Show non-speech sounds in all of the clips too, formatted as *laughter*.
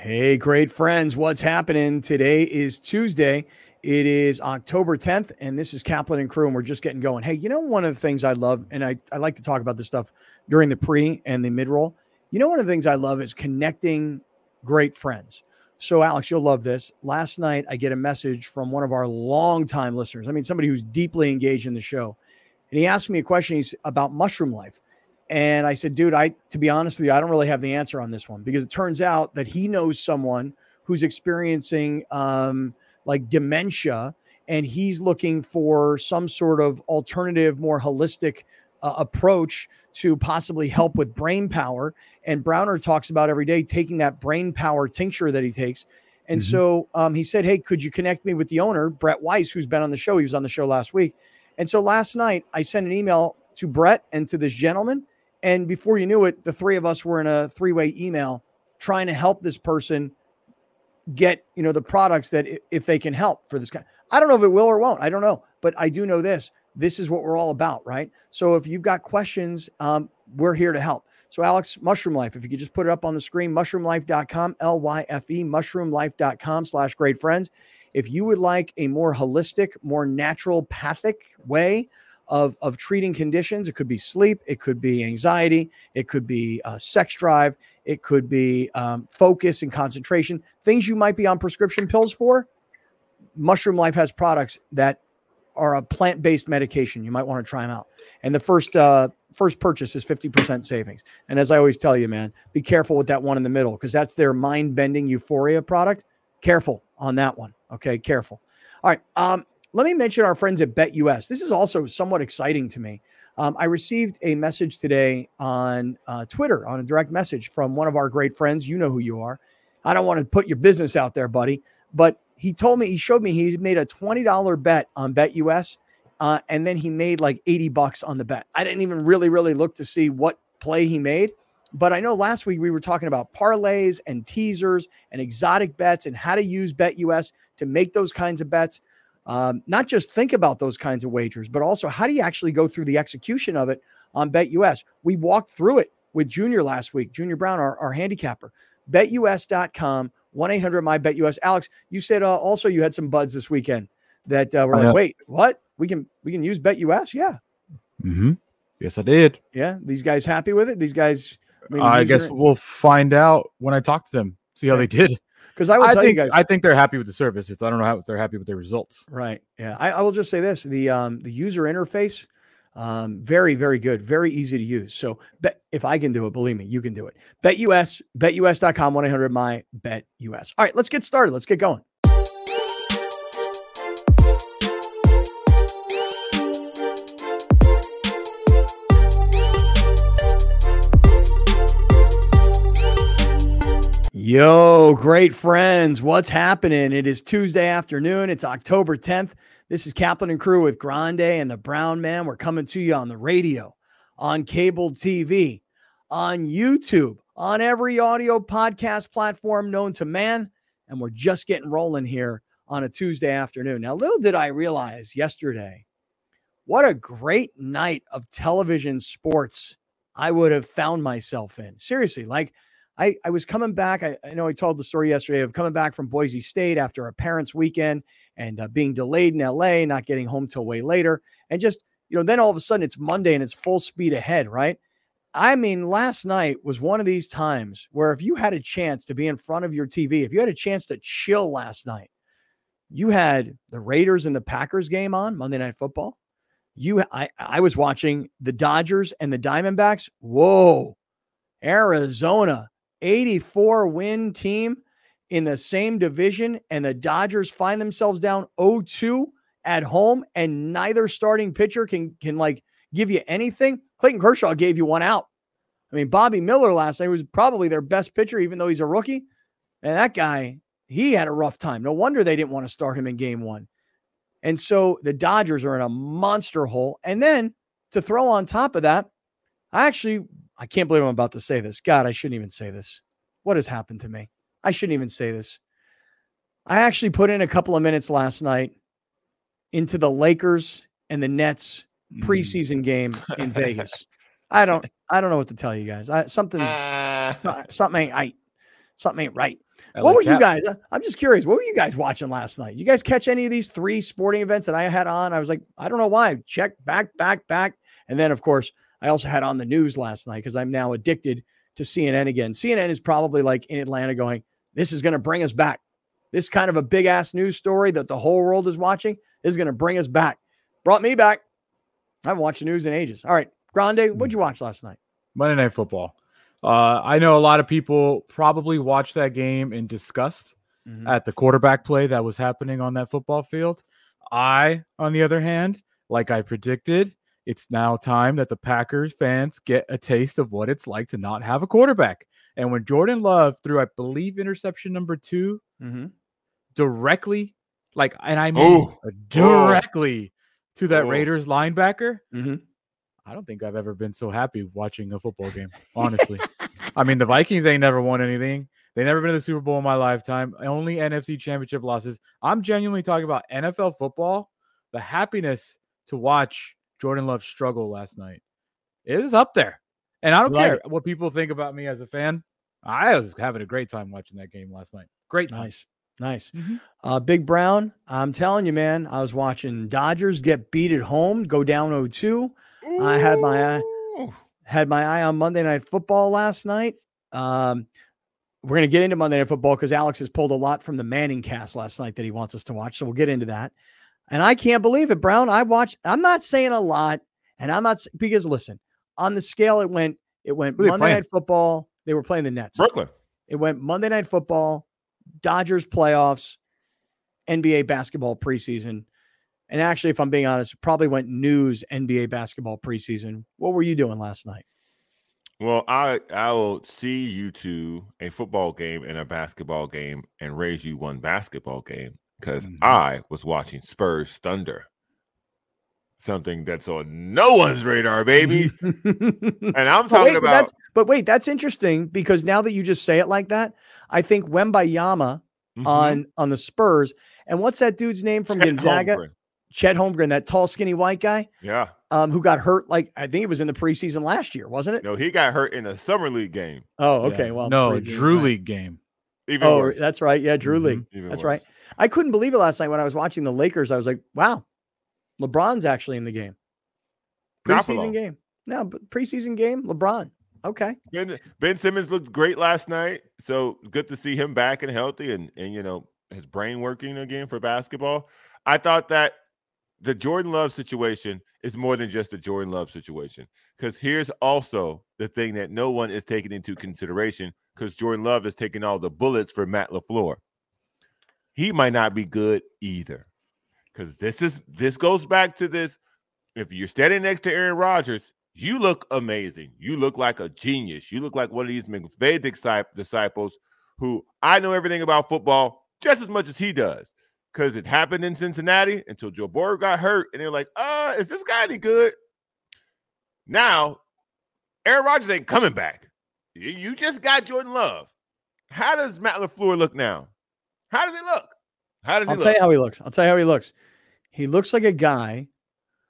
Hey, great friends. What's happening? Today is Tuesday. It is October 10th, and this is Kaplan and Crew, and we're just getting going. Hey, you know, one of the things I love, and I, I like to talk about this stuff during the pre and the mid roll. You know, one of the things I love is connecting great friends. So, Alex, you'll love this. Last night, I get a message from one of our longtime listeners. I mean, somebody who's deeply engaged in the show. And he asked me a question he's about mushroom life. And I said, dude, I to be honest with you, I don't really have the answer on this one because it turns out that he knows someone who's experiencing um, like dementia, and he's looking for some sort of alternative, more holistic uh, approach to possibly help with brain power. And Browner talks about every day taking that brain power tincture that he takes. And mm-hmm. so um, he said, Hey, could you connect me with the owner, Brett Weiss, who's been on the show? He was on the show last week. And so last night I sent an email to Brett and to this gentleman and before you knew it, the three of us were in a three way email trying to help this person get, you know, the products that if they can help for this guy. I don't know if it will or won't. I don't know. But I do know this. This is what we're all about, right? So if you've got questions, um, we're here to help. So, Alex, Mushroom Life, if you could just put it up on the screen, mushroomlife.com, L Y F E, mushroomlife.com slash great friends. If you would like a more holistic, more naturopathic way of, of treating conditions. It could be sleep, it could be anxiety, it could be uh, sex drive, it could be um, focus and concentration, things you might be on prescription pills for. Mushroom Life has products that are a plant-based medication. You might want to try them out. And the first uh, first purchase is 50% savings. And as I always tell you, man, be careful with that one in the middle because that's their mind-bending euphoria product. Careful on that one. Okay, careful. All right. Um, let me mention our friends at BetUS. This is also somewhat exciting to me. Um, I received a message today on uh, Twitter on a direct message from one of our great friends. You know who you are. I don't want to put your business out there, buddy, but he told me he showed me he made a twenty dollar bet on BetUS, uh, and then he made like eighty bucks on the bet. I didn't even really really look to see what play he made, but I know last week we were talking about parlays and teasers and exotic bets and how to use BetUS to make those kinds of bets um, not just think about those kinds of wagers, but also how do you actually go through the execution of it on BetUS? We walked through it with Junior last week, Junior Brown, our, our handicapper. BetUS.com, 1 800 My BetUS. Alex, you said uh, also you had some buds this weekend that uh, were like, wait, what? We can we can use BetUS? Yeah. Mm-hmm. Yes, I did. Yeah. These guys happy with it? These guys. I, mean, I guess are... we'll find out when I talk to them, see how they did. Because I will I tell think, you guys, I think they're happy with the service. It's I don't know how they're happy with their results. Right. Yeah. I, I will just say this: the um, the user interface, um, very very good, very easy to use. So, bet if I can do it, believe me, you can do it. BetUS, BetUS.com, one eight hundred my BetUS. All right, let's get started. Let's get going. Yo, great friends. What's happening? It is Tuesday afternoon. It's October 10th. This is Kaplan and Crew with Grande and the Brown Man. We're coming to you on the radio, on cable TV, on YouTube, on every audio podcast platform known to man. And we're just getting rolling here on a Tuesday afternoon. Now, little did I realize yesterday what a great night of television sports I would have found myself in. Seriously, like, I, I was coming back. I, I know I told the story yesterday of coming back from Boise State after a parents' weekend and uh, being delayed in LA, not getting home till way later. And just, you know, then all of a sudden it's Monday and it's full speed ahead, right? I mean, last night was one of these times where if you had a chance to be in front of your TV, if you had a chance to chill last night, you had the Raiders and the Packers game on Monday Night Football. You, I, I was watching the Dodgers and the Diamondbacks. Whoa, Arizona 84 win team in the same division, and the Dodgers find themselves down 0 2 at home, and neither starting pitcher can, can like give you anything. Clayton Kershaw gave you one out. I mean, Bobby Miller last night was probably their best pitcher, even though he's a rookie. And that guy, he had a rough time. No wonder they didn't want to start him in game one. And so the Dodgers are in a monster hole. And then to throw on top of that, I actually I can't believe I'm about to say this. God, I shouldn't even say this. What has happened to me? I shouldn't even say this. I actually put in a couple of minutes last night into the Lakers and the Nets mm. preseason game in *laughs* Vegas. I don't I don't know what to tell you guys. I, something uh. something I Something ain't right. I what like were you guys? uh, I'm just curious. What were you guys watching last night? You guys catch any of these three sporting events that I had on? I was like, I don't know why. Check back, back, back. And then, of course, I also had on the news last night because I'm now addicted to CNN again. CNN is probably like in Atlanta going, this is going to bring us back. This kind of a big ass news story that the whole world is watching is going to bring us back. Brought me back. I haven't watched the news in ages. All right. Grande, what'd you watch last night? Monday Night Football. Uh, I know a lot of people probably watched that game in disgust Mm-hmm. at the quarterback play that was happening on that football field. I, on the other hand, like I predicted, it's now time that the Packers fans get a taste of what it's like to not have a quarterback. And when Jordan Love threw, I believe, interception number two Mm-hmm. directly, like, and I mean Oh. directly to that Oh. Raiders linebacker, Mm-hmm. I don't think I've ever been so happy watching a football game, honestly. I mean, the Vikings ain't never won anything. They never been to the Super Bowl in my lifetime. Only NFC championship losses. I'm genuinely talking about NFL football. The happiness to watch Jordan Love struggle last night. It is up there. And I don't Like care what people think about me as a fan. I was having a great time watching that game last night. Great time. Nice. Nice. Mhm. Uh, Big Brown, I'm telling you, man, I was watching Dodgers get beat at home, go down 0-2. I had my eye- Had my eye on Monday Night Football last night. Um, we're going to get into Monday Night Football because Alex has pulled a lot from the Manning cast last night that he wants us to watch. So we'll get into that. And I can't believe it, Brown. I watched, I'm not saying a lot, and I'm not because listen, on the scale, it went, it went Monday playing? Night Football. They were playing the Nets. Brooklyn. It went Monday Night Football, Dodgers playoffs, NBA basketball preseason. And actually, if I'm being honest, it probably went news NBA basketball preseason. What were you doing last night? Well, I I will see you two a football game and a basketball game and raise you one basketball game because Mhm. I was watching Spurs Thunder. Something that's on no one's radar, baby. *laughs* and I'm But talking wait, but about that's but wait, that's interesting because now that you just say it like that, I think Wembanyama Mhm. on on the Spurs. And what's that dude's name from Chet Gonzaga? Holmgren. Chet Holmgren, that tall, skinny white guy, Yeah. um, who got hurt. Like I think it was in the preseason last year, wasn't it? No, he got hurt in a summer league game. Oh, Yeah. okay. Well, no, Drew. League game. Even Oh, worse. that's right. Yeah, Drew Mhm. League. Even That's worse. right. I couldn't believe it last night when I was watching the Lakers. I was like, wow, LeBron's actually in the game. Preseason game. No, but preseason game, LeBron. Okay. Ben, ben Simmons looked great last night, so good to see him back and healthy, and and you know his brain working again for basketball. I thought that the Jordan Love situation is more than just a Jordan Love situation, because here's also the thing that no one is taking into consideration, because Jordan Love is taking all the bullets for Matt LaFleur. He might not be good either, because this is this goes back to this. If you're standing next to Aaron Rodgers, you look amazing. You look like a genius. You look like one of these McVay disciples who I know everything about football just as much as he does. Because it happened in Cincinnati until Joe Burrow got hurt, and they're like, uh, is this guy any good? Now, Aaron Rodgers ain't coming back. You- just got Jordan Love. How does Matt LaFleur look now? How does he look? How does he I'll look? tell you how he looks. I'll tell you how he looks. He looks like a guy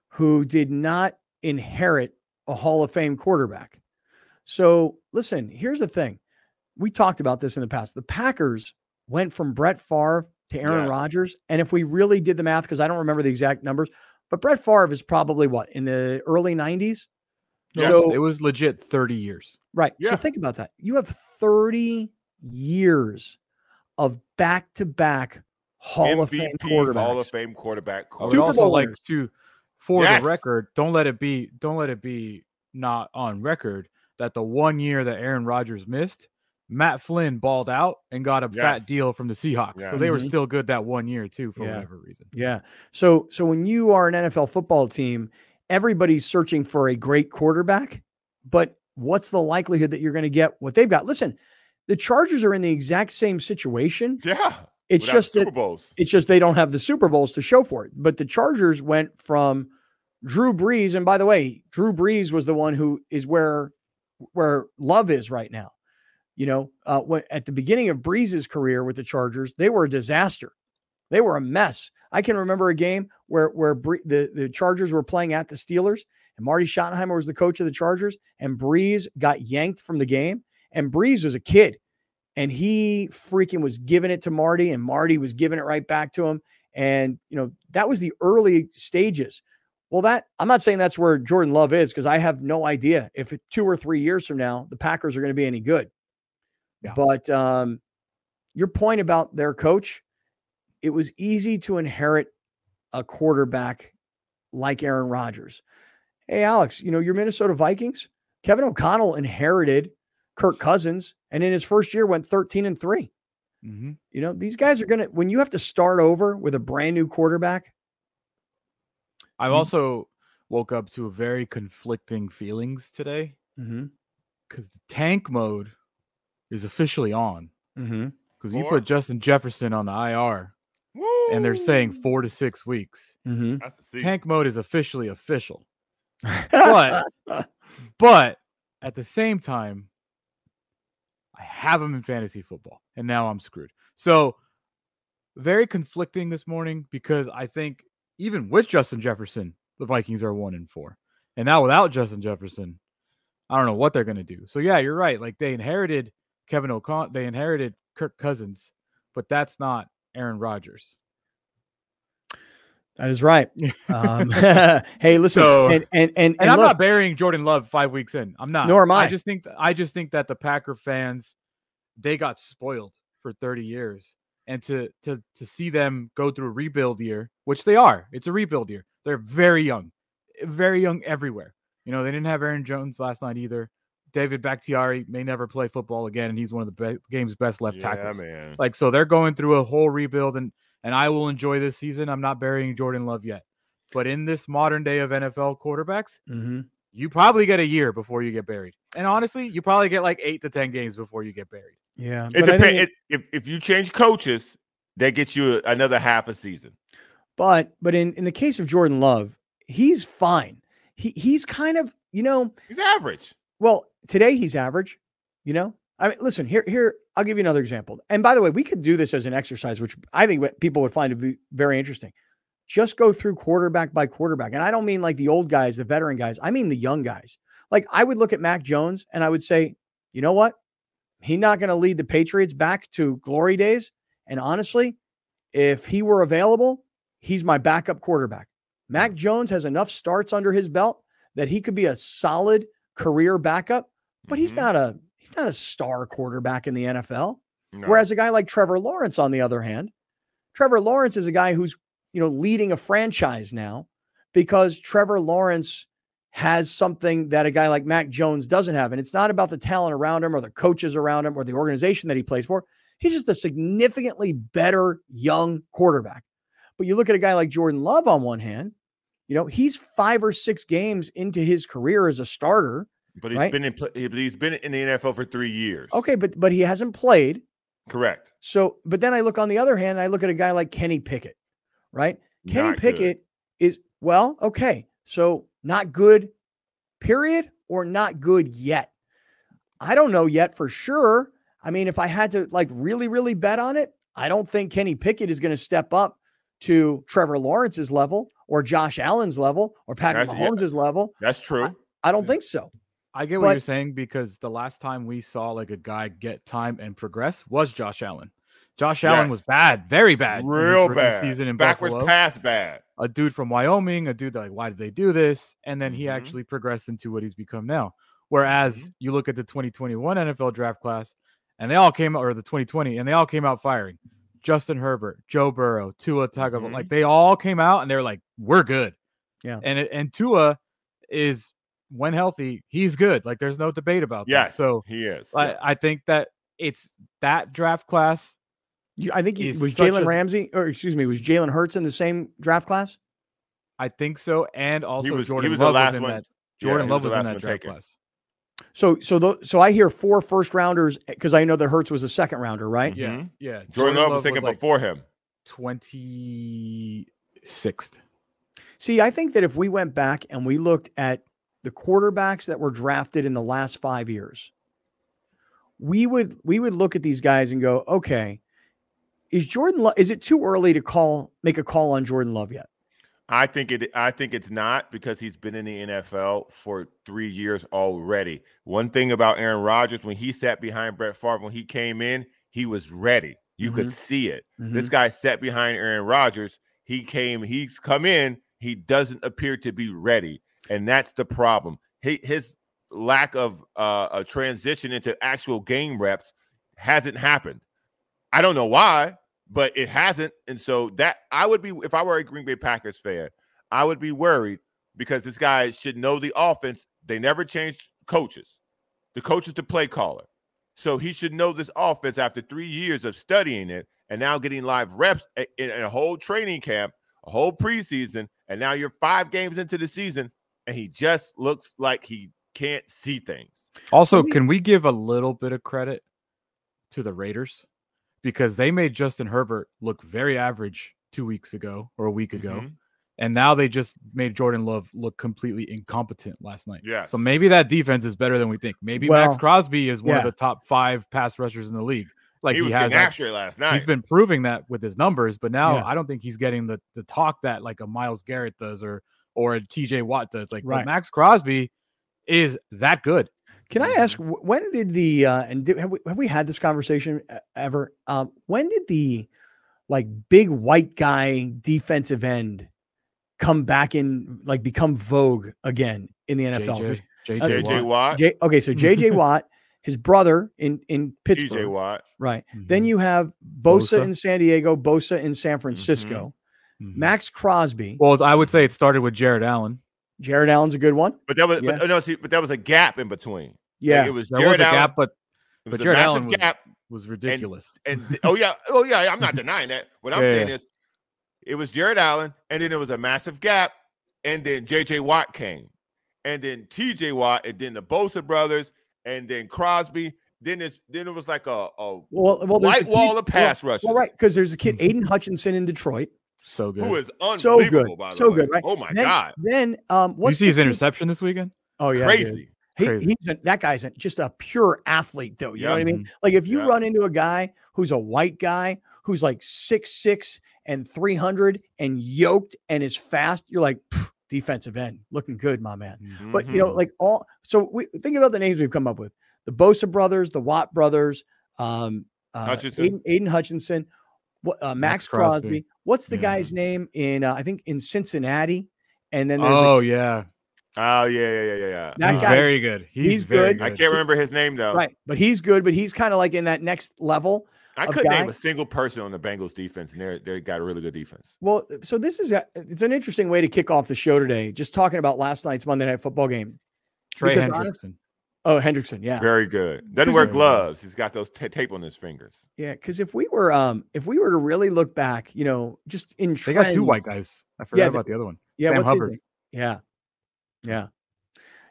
who did not inherit a Hall of Fame quarterback. So listen, here's the thing. We talked about this in the past. The Packers went from Brett Favre to Aaron Yes. Rodgers. And if we really did the math, because I don't remember the exact numbers, but Brett Favre is probably what in the early 90s. Yes, So it was legit 30 years. Right. Yeah. So think about that. You have 30 years of back to back Hall of Fame MVP, quarterbacks. Hall of Fame quarterback. I would Super also Bowl like winners. to, for Yes. the record, don't let it be, don't let it be not on record that the one year that Aaron Rodgers missed, Matt Flynn balled out and got a fat deal from the Seahawks. Yeah. So they were Mhm. still good that one year too, for Yeah. whatever reason. Yeah. So so when you are an NFL football team, everybody's searching for a great quarterback, but what's the likelihood that you're going to get what they've got? Listen, the Chargers are in the exact same situation. Yeah. It's just that Bowls. it's just they don't have the Super Bowls to show for it. But the Chargers went from Drew Brees, and by the way, Drew Brees was the one who is where where love is right now. You know, uh, when at the beginning of Brees's career with the Chargers, they were a disaster. They were a mess. I can remember a game where where Bree, the the Chargers were playing at the Steelers, and Marty Schottenheimer was the coach of the Chargers, and Brees got yanked from the game. And Brees was a kid. and he freaking was giving it to Marty, and Marty was giving it right back to him. And you know that was the early stages. Well, that I'm not saying that's where Jordan Love is because I have no idea if two or three years from now the Packers are going to be any good. Yeah. But um, your point about their coach, it was easy to inherit a quarterback like Aaron Rodgers. Hey, Alex, you know, your Minnesota Vikings, Kevin O'Connell inherited Kirk Cousins and in his first year went 13 and 3. Mm-hmm. You know, these guys are going to, when you have to start over with a brand new quarterback, I've You- also woke up to a very conflicting feelings today mm-hmm, because the tank mode is officially on. mm-hmm. Because you put Justin Jefferson on the IR, and they're saying four to six weeks. Mm-hmm. That's the. Tank mode is officially official. *laughs* But but at the same time, I have him in fantasy football, and now I'm screwed. So very conflicting this morning because I think even with Justin Jefferson, the Vikings are one and four. And now without Justin Jefferson, I don't know what they're gonna do. So yeah, you're right. Like they inherited Kevin O'Connell, they inherited Kirk Cousins, but that's not Aaron Rodgers. That is right. Um, *laughs* *laughs* hey, listen, So- and and and, And, and I'm look, not burying Jordan Love five weeks in. I'm not. Nor am I. I just think I just think that the Packer fans they got spoiled for 30 years, and to to to see them go through a rebuild year, which they are, it's a rebuild year. They're very young, very young everywhere. You know, they didn't have Aaron Jones last night either. David Bakhtiari may never play football again, and he's one of the be- game's best left yeah, tackles. man. Like so, they're going through a whole rebuild, and and I will enjoy this season. I'm not burying Jordan Love yet, but in this modern day of NFL quarterbacks Mhm. you probably get a year before you get buried. And honestly, you probably get like eight to 10 games before you get buried. yeah, It but depends. it- If if you change coaches, that gets you another half a season. But but in in the case of Jordan Love, he's fine. He he's kind of you know He's average. well today he's average. You know I mean listen here here I'll give you another example. And by the way, we could do this as an exercise, which I think people would find to be very interesting. Just go through quarterback by quarterback, and I don't mean like the old guys, the veteran guys. I mean the young guys. Like I would look at Mac Jones and I would say, you know what? He's not going to lead the Patriots back to glory days. And honestly, if he were available, he's my backup quarterback. Mac Jones has enough starts under his belt that he could be a solid career backup, but he's Mhm. not a he's not a star quarterback in the NFL. No. Whereas a guy like Trevor Lawrence, on the other hand, Trevor Lawrence is a guy who's you know leading a franchise now because Trevor Lawrence has something that a guy like Mac Jones doesn't have. And it's not about the talent around him or the coaches around him or the organization that he plays for. He's just a significantly better young quarterback. But you look at a guy like Jordan Love on one hand, you know, he's five or six games into his career as a starter. But he's right? been in but he's been in the NFL for three years. Okay, but but he hasn't played. correct. So, but then I look on the other hand, I look at a guy like Kenny Pickett, right? Kenny Not good. Pickett is well, okay. So not good, period, or not good yet. I don't know yet for sure. I mean, if I had to like really, really bet on it, I don't think Kenny Pickett is going to step up to Trevor Lawrence's level or Josh Allen's level or Patrick That's- yeah. Level. That's true. I don't Yeah. think so. I get what But- you're saying because the last time we saw like a guy get time and progress was Josh Allen. Josh Allen was bad, very bad, Real bad. season in Backwards Buffalo. pass bad. a dude from Wyoming, a dude like, why did they do this? And then he Mhm. actually progressed into what he's become now. Whereas Mhm. you look at the 2021 NFL draft class, and they all came out, or the 2020, and they all came out firing. Justin Herbert, Joe Burrow, Tua Tagovailoa, Mhm. like they all came out and they were like, "We're good." Yeah. and it, and Tua is when healthy, he's good. Like there's no debate about that. Yes. So he is. I, yes. I think that it's that draft class. You, I think he, was Jalen a- Ramsey, or excuse me, was Jalen Hurts in the same draft class? I think so, and also was- Jordan was Love was in one- that. Jordan he Love was was in that draft taken. class. So so tho- so I hear four first rounders because I know that Hurts was a second rounder, right? Yeah, Mhm. yeah. Jordan Love was taken like before him. 26th. See, I think that if we went back and we looked at the quarterbacks that were drafted in the last five years, we would we would look at these guys and go, okay, is Jordan Love? Is it too early to call make a call on Jordan Love yet? I think it. I think it's not because he's been in the NFL for three years already. One thing about Aaron Rodgers, when he sat behind Brett Favre, when he came in, he was ready. You Mm-hmm. could see it. This guy sat behind Aaron Rodgers. He came. He's come in. He doesn't appear to be ready, and that's the problem. He, his lack of uh, a transition into actual game reps hasn't happened. I don't know why, but it hasn't. And so that I would be if I were a Green Bay Packers fan, I would be worried because this guy should know the offense. They never changed coaches. The coach is the play caller. So he should know this offense after three years of studying it and now getting live reps in, a whole training camp, a whole preseason, and now you're five games into the season, and he just looks like he can't see things. Also, me- can we give a little bit of credit to the Raiders because they made Justin Herbert look very average two weeks ago or a week ago, Mhm. and now they just made Jordan Love look completely incompetent last night. Yes. So maybe that defense is better than we think. Maybe Maxx Crosby is one yeah. of the top five pass rushers in the league. Like he he, was has. getting act- after it last night. He's been proving that with his numbers, but now Yeah. I don't think he's getting the the talk that like a Myles Garrett does or or a TJ Watt does. Like but Right. Maxx Crosby is that good. Can I ask when did the uh, and did, have, we, have we had this conversation ever? Um, when did the like big white guy defensive end come back in like become vogue again in the NFL? JJ, Uh, JJ, JJ Watt. Watt, J- okay, so JJ *laughs* Watt, his brother in in Pittsburgh, TJ Watt. right? Then Mhm, you have Bosa, Bosa. in San Diego, Bosa in San Francisco, mhm. Maxx Crosby, Well, I would say it started with Jared Allen. Jared Allen's a good one. But that was Yeah. but, no, see, but that was a gap in between. Like, Yeah, it was There Jared was a Allen. gap, but it but was Jared massive Allen was- gap. was ridiculous. And th- oh yeah, oh yeah, I'm not *laughs* denying that. What I'm Yeah, saying yeah. is it was Jared Allen, and then there was a massive gap, and then JJ Watt came, and then TJ Watt, and then the Bosa brothers, and then Crosby. Then it's then it was like a, a well, well, there's a white wall kid- of pass well, rushes. Well, right, because there's a kid, Aidan Hutchinson in Detroit. So good. Who is So good, unbelievable, by the so way. good, right? Oh my then, god, Then, um, you what's see his kid- interception this weekend? Oh yeah, crazy. He, Crazy. he's a, that guy's a, just a pure athlete, though. You know what I mean? Like if you Yeah. run into a guy who's a white guy who's like six six and three hundred and yoked and is fast, you're like defensive end, looking good, my man. But you know, Mhm. like all so we think about the names we've come up with: the Bosa brothers, the Watt brothers, um, uh, Hutchinson. Aidan, Aidan Hutchinson, what, uh, Maxx, Maxx Crosby. Crosby. What's the Yeah. guy's name in? Uh, I think in Cincinnati, and then there's a, Oh yeah, oh yeah, yeah, yeah, yeah, yeah. That he's guy's- very good. He's, he's very good. good. I can't remember his name though. right, but he's good, but he's kind of like in that next level. I couldn't guy. name a single person on the Bengals defense, and they they got a really good defense. Well, so this is a, it's an interesting way to kick off the show today. Just talking about last night's Monday Night Football game. Trey because honest- Hendrickson. Oh, Hendrickson, yeah, Very good. Doesn't wear gloves. He's got those ta- tape on his fingers. yeah. Because if we were, um, if we were to really look back, you know, just in They got two white guys. I forgot Yeah, about the other one. Yeah, Sam Hubbard. Yeah, yeah.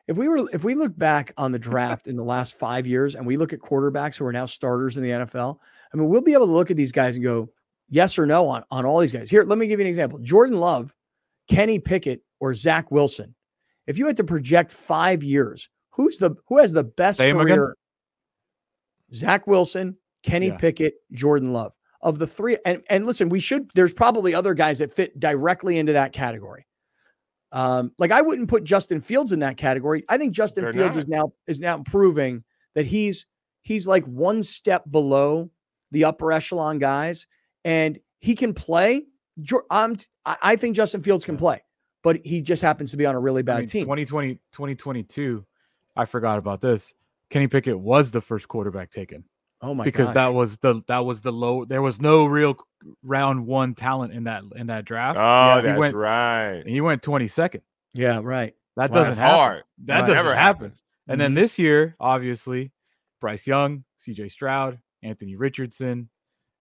If we were, if we look back on the draft in the last five years, and we look at quarterbacks who are now starters in the NFL, I mean, we'll be able to look at these guys and go yes or no on on all these guys. Here, let me give you an example: Jordan Love, Kenny Pickett, or Zach Wilson. If you had to project five years, who's the who has the best Say 'em again. career? Zach Wilson, Kenny Yeah. Pickett, Jordan Love. Of the three, and and listen, we should. There's probably other guys that fit directly into that category. Um, like I wouldn't put Justin Fields in that category. I think Justin They're Fields not. is now is now proving that he's he's like one step below the upper echelon guys, and he can play. I'm, I I think Justin Fields can play, but he just happens to be on a really bad I mean, team. 2020, 2022, I forgot about this. Kenny Pickett was the first quarterback taken oh my because gosh. that was the that was the low. There was no real round one talent in that in that draft. Oh, he that's went- right. he went 22nd. yeah right. That Wow, doesn't happen. hard. That Right. doesn't Never happen. happens. And then mm-hmm. this year, obviously, Bryce Young, CJ Stroud, Anthony Richardson,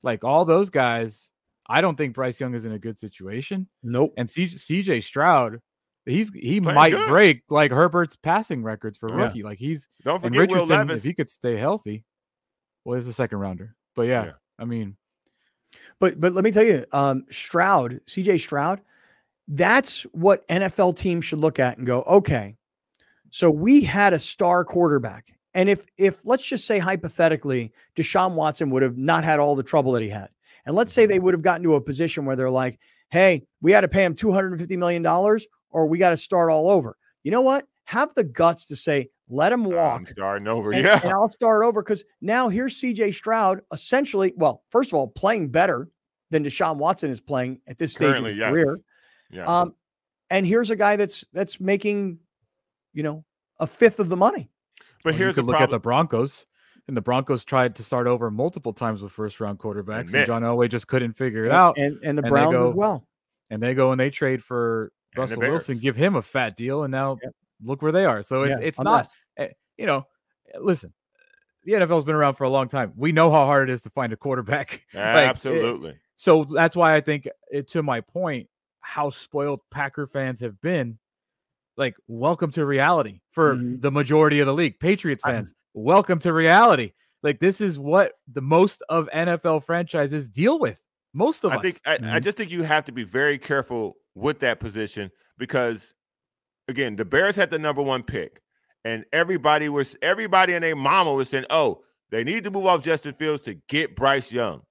like all those guys. I don't think Bryce Young is in a good situation. Nope. And CJ Stroud, he's he Playing might good. break like Herbert's passing records for Yeah. rookie. Like he's Don't and forget Will Richardson, Levis. if he could stay healthy, well, he's a second rounder. But yeah, Yeah. I mean, But but let me tell you, um, Stroud, CJ Stroud, that's what NFL teams should look at and go, okay, so we had a star quarterback. And if if let's just say hypothetically, Deshaun Watson would have not had all the trouble that he had. And let's say they would have gotten to a position where they're like, hey, we had to pay him $250 million or we got to start all over. You know what? Have the guts to say, let him walk. I'm starting over. and, yeah. and I'll start over because now here's CJ Stroud essentially, well, first of all, playing better than Deshaun Watson is playing at this stage Currently, of his yes. career. yeah. Um, and here's a guy that's that's making, you know, a fifth of the money. but Or you here's the You could look at the. Broncos, and the Broncos tried to start over multiple times with first round quarterbacks, and, missed. John Elway just couldn't figure it out. And and the and Browns go- as well. and they go and they trade for And the Russell Wilson, give him a fat deal, and now Yep. look where they are. So it's Yeah, it's not, eh, you know, eh, listen, the NFL's been around for a long time. We know how hard it is to find a quarterback. *laughs* Like, eh, Absolutely. so that's why I think, eh, to my point, how spoiled Packer fans have been. Like, welcome to reality for Mhm. the majority of the league. Patriots I- fans, welcome to reality. Like, this is what the most of NFL franchises deal with. Most of I us. think I, I Mhm. just think you have to be very careful with that position because again, the Bears had the number one pick, and everybody was everybody and their mama was saying, "Oh, they need to move off Justin Fields to get Bryce Young."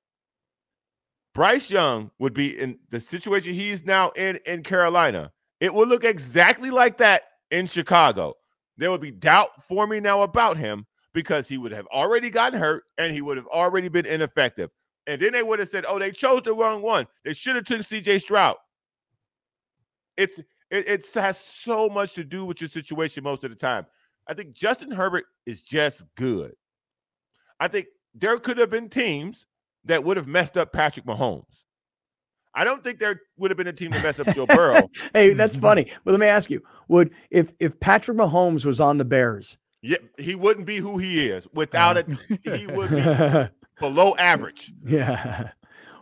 Bryce Young would be in the situation he's now in in Carolina. It would look exactly like that in Chicago. There would be doubt forming now about him because he would have already gotten hurt and he would have already been ineffective. And then they would have said, "Oh, they chose the wrong one. They should have took C.J. Stroud." It's it, it has so much to do with your situation most of the time. I think Justin Herbert is just good. I think there could have been teams that would have messed up Patrick Mahomes. I don't think there would have been a team that messed up Joe Burrow. *laughs* Hey, that's mm-hmm. funny. But let me ask you: Would if if Patrick Mahomes was on the Bears? Yeah, he wouldn't be who he is without uh. it. He would be *laughs* below average.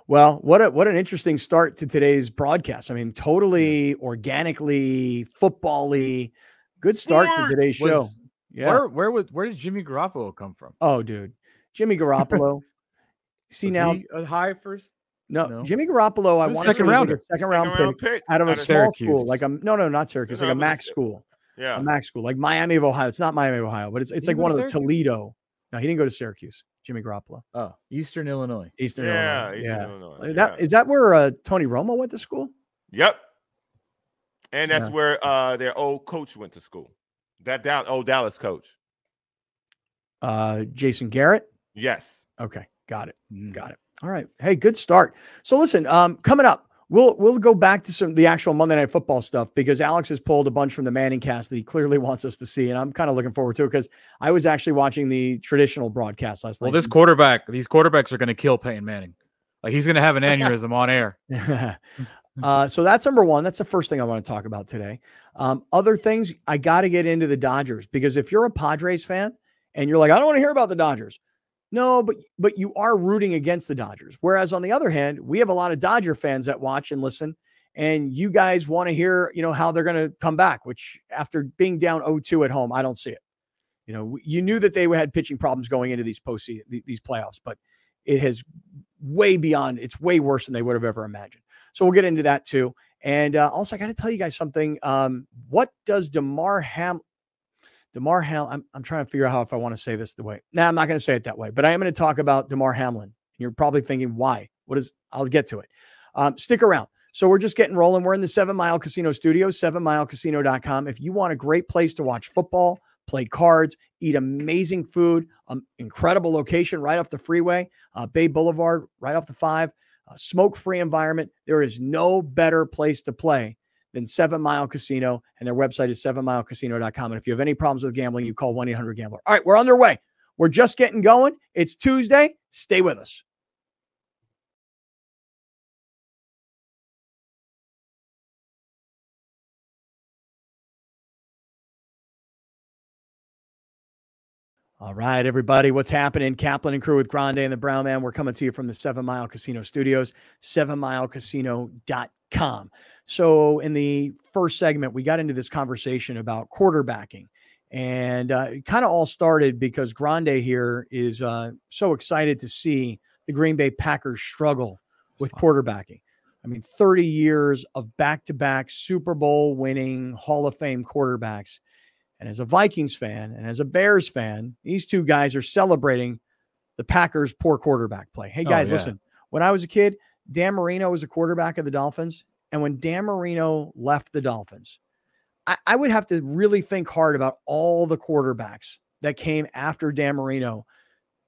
Well, what a what an interesting start to today's broadcast. I mean, totally organically, football-y. Good start to today's Was- show. Yeah. Where where was where did Jimmy Garoppolo come from? Oh, dude. Jimmy Garoppolo. *laughs* See Was now, he a high first. no, no? Jimmy Garoppolo, I want to second say he was second round pick pick out of a out small school, Syracuse. like a no, no, not Syracuse, No, like a but Mac school, Yeah. a Mac school, like Miami of Ohio. It's not Miami of Ohio, but it's it's he like one of the Toledo. No, he didn't go to Syracuse. Jimmy Garoppolo, Oh, Eastern Illinois. Eastern Yeah, Illinois. Eastern yeah. Illinois, Is That yeah. is that where uh, Tony Romo went to school? Yep. And that's Yeah. where uh their old coach went to school. That Dal- old Dallas coach. Uh, Jason Garrett. Yes. Okay, got it. Mm. Got it. All right. Hey, good start. So listen, um, coming up, we'll we'll go back to some the actual Monday Night Football stuff because Alex has pulled a bunch from the Manning cast that he clearly *laughs* wants us to see, and I'm kind of looking forward to it because I was actually watching the traditional broadcast last Well, night. Well, this quarterback, these quarterbacks are going to kill Peyton Manning. Like he's going to have an *laughs* aneurysm on air. *laughs* uh, so that's number one. That's the first thing I want to talk about today. Um, other things, I got to get into the Dodgers because if you're a Padres fan and you're like, I don't want to hear about the Dodgers. No, but but you are rooting against the Dodgers. Whereas on the other hand, we have a lot of Dodger fans that watch and listen, and you guys want to hear, you know, how they're going to come back. Which after being down 0-2 at home, I don't see it. You know, you knew that they had pitching problems going into these postseason, these playoffs, but it has way beyond. It's way worse than they would have ever imagined. So we'll get into that too. And uh, also, I got to tell you guys something. Um, what does Damar Ham? Damar Ham. I'm, I'm trying to figure out how if I want to say this the way. Nah, I'm not going to say it that way. But I am going to talk about Damar Hamlin. You're probably thinking, why? What is? I'll get to it. Um, stick around. So we're just getting rolling. We're in the Seven Mile Casino Studios, sevenmilecasino.com. If you want a great place to watch football, play cards, eat amazing food, um, incredible location right off the freeway, uh, Bay Boulevard, right off the five, uh, smoke free environment. There is no better place to play than Seven Mile Casino, and their website is sevenmilecasino.com. And if you have any problems with gambling, you call 1 800 Gambler. All right, we're on their way. We're just getting going. It's Tuesday. Stay with us. All right, everybody, what's happening? Kaplan and crew with Grande and the Brown Man. We're coming to you from the Seven Mile Casino Studios, sevenmilecasino.com. So, in the first segment, we got into this conversation about quarterbacking. And uh, it kind of all started because Grande here is uh, so excited to see the Green Bay Packers struggle with quarterbacking. I mean, 30 years of back to back Super Bowl winning Hall of Fame quarterbacks. And as a Vikings fan and as a Bears fan, these two guys are celebrating the Packers' poor quarterback play. Hey, Oh, guys, yeah. listen, when I was a kid, Dan Marino was a quarterback of the Dolphins, and when Dan Marino left the Dolphins, I, I would have to really think hard about all the quarterbacks that came after Dan Marino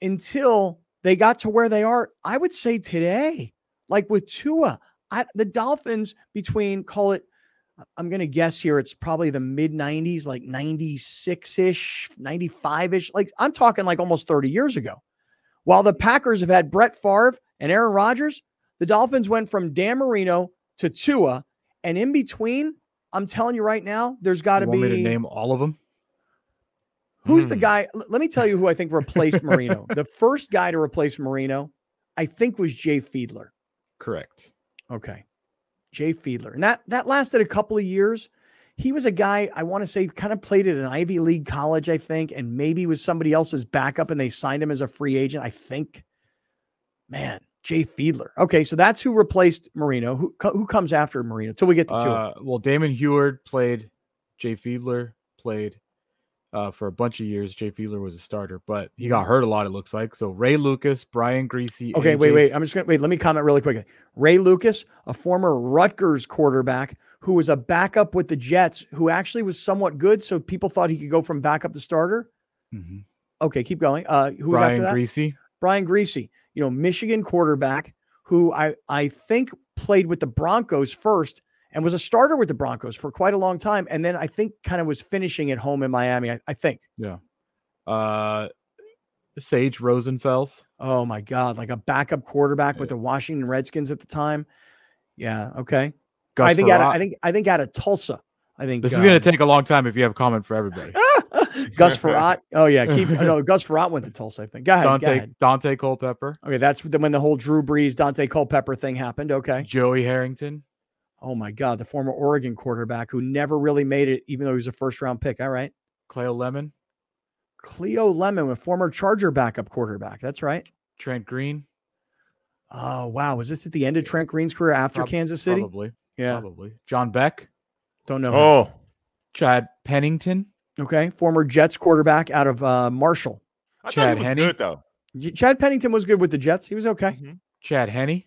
until they got to where they are. I would say today, like with Tua, I, the Dolphins between call it, I'm going to guess here, it's probably the mid 90s, like 96 ish, 95 ish. Like I'm talking like almost 30 years ago. While the Packers have had Brett Favre and Aaron Rodgers, the Dolphins went from Dan Marino to Tua. And in between, I'm telling you right now, there's got to be. me to name all of them? Who's hmm. the guy? Let me tell you who I think replaced *laughs* Marino. the first guy to replace Marino, I think, was Jay Fiedler. Correct. Okay. Jay Fiedler. And that that lasted a couple of years. He was a guy I want to say kind of played at an Ivy League college, I think, and maybe was somebody else's backup and they signed him as a free agent, I think. Man, Jay Fiedler. Okay, so that's who replaced Marino. Who who comes after Marino? Until we get to uh, Tua. Well, Damon Huard played. Jay Fiedler played uh, for a bunch of years. Jay Fiedler was a starter, but he got hurt a lot. It looks like so. Ray Lucas, Brian Griese. Okay, AJ... wait, wait. I'm just gonna wait. Let me comment really quickly. Ray Lucas, a former Rutgers quarterback who was a backup with the Jets, who actually was somewhat good, so people thought he could go from backup to starter. Mm-hmm. Okay, keep going. Uh, who was Brian after that? Griese. Brian Griese, you know, Michigan quarterback who I I think played with the Broncos first and was a starter with the Broncos for quite a long time. And then I think kind of was finishing at home in Miami, I, I think. Yeah. Uh, Sage Rosenfels. Oh my God. Like a backup quarterback yeah. with the Washington Redskins at the time. Yeah. Okay. Gus I think out of, I think I think out of Tulsa. I think this is going to um, take a long time if you have a comment for everybody. *laughs* *laughs* Gus Frerotte. Oh yeah, keep *laughs* no. Gus Frerotte went to Tulsa. I think. Go ahead. Daunte go ahead. Daunte Culpepper. Okay, that's when the whole Drew Brees Daunte Culpepper thing happened. Okay. Joey Harrington. Oh my God, the former Oregon quarterback who never really made it, even though he was a first round pick. All right. Cleo Lemon. Cleo Lemon, a former Charger backup quarterback. That's right. Trent Green. Oh wow, was this at the end of Trent Green's career after Prob- Kansas City? Probably. Yeah. Probably. John Beck. Don't know. Oh. Him. Chad Pennington. Okay, former Jets quarterback out of uh, Marshall. I Chad Henne. good though. Chad Pennington was good with the Jets. He was okay. Mm-hmm. Chad Henne.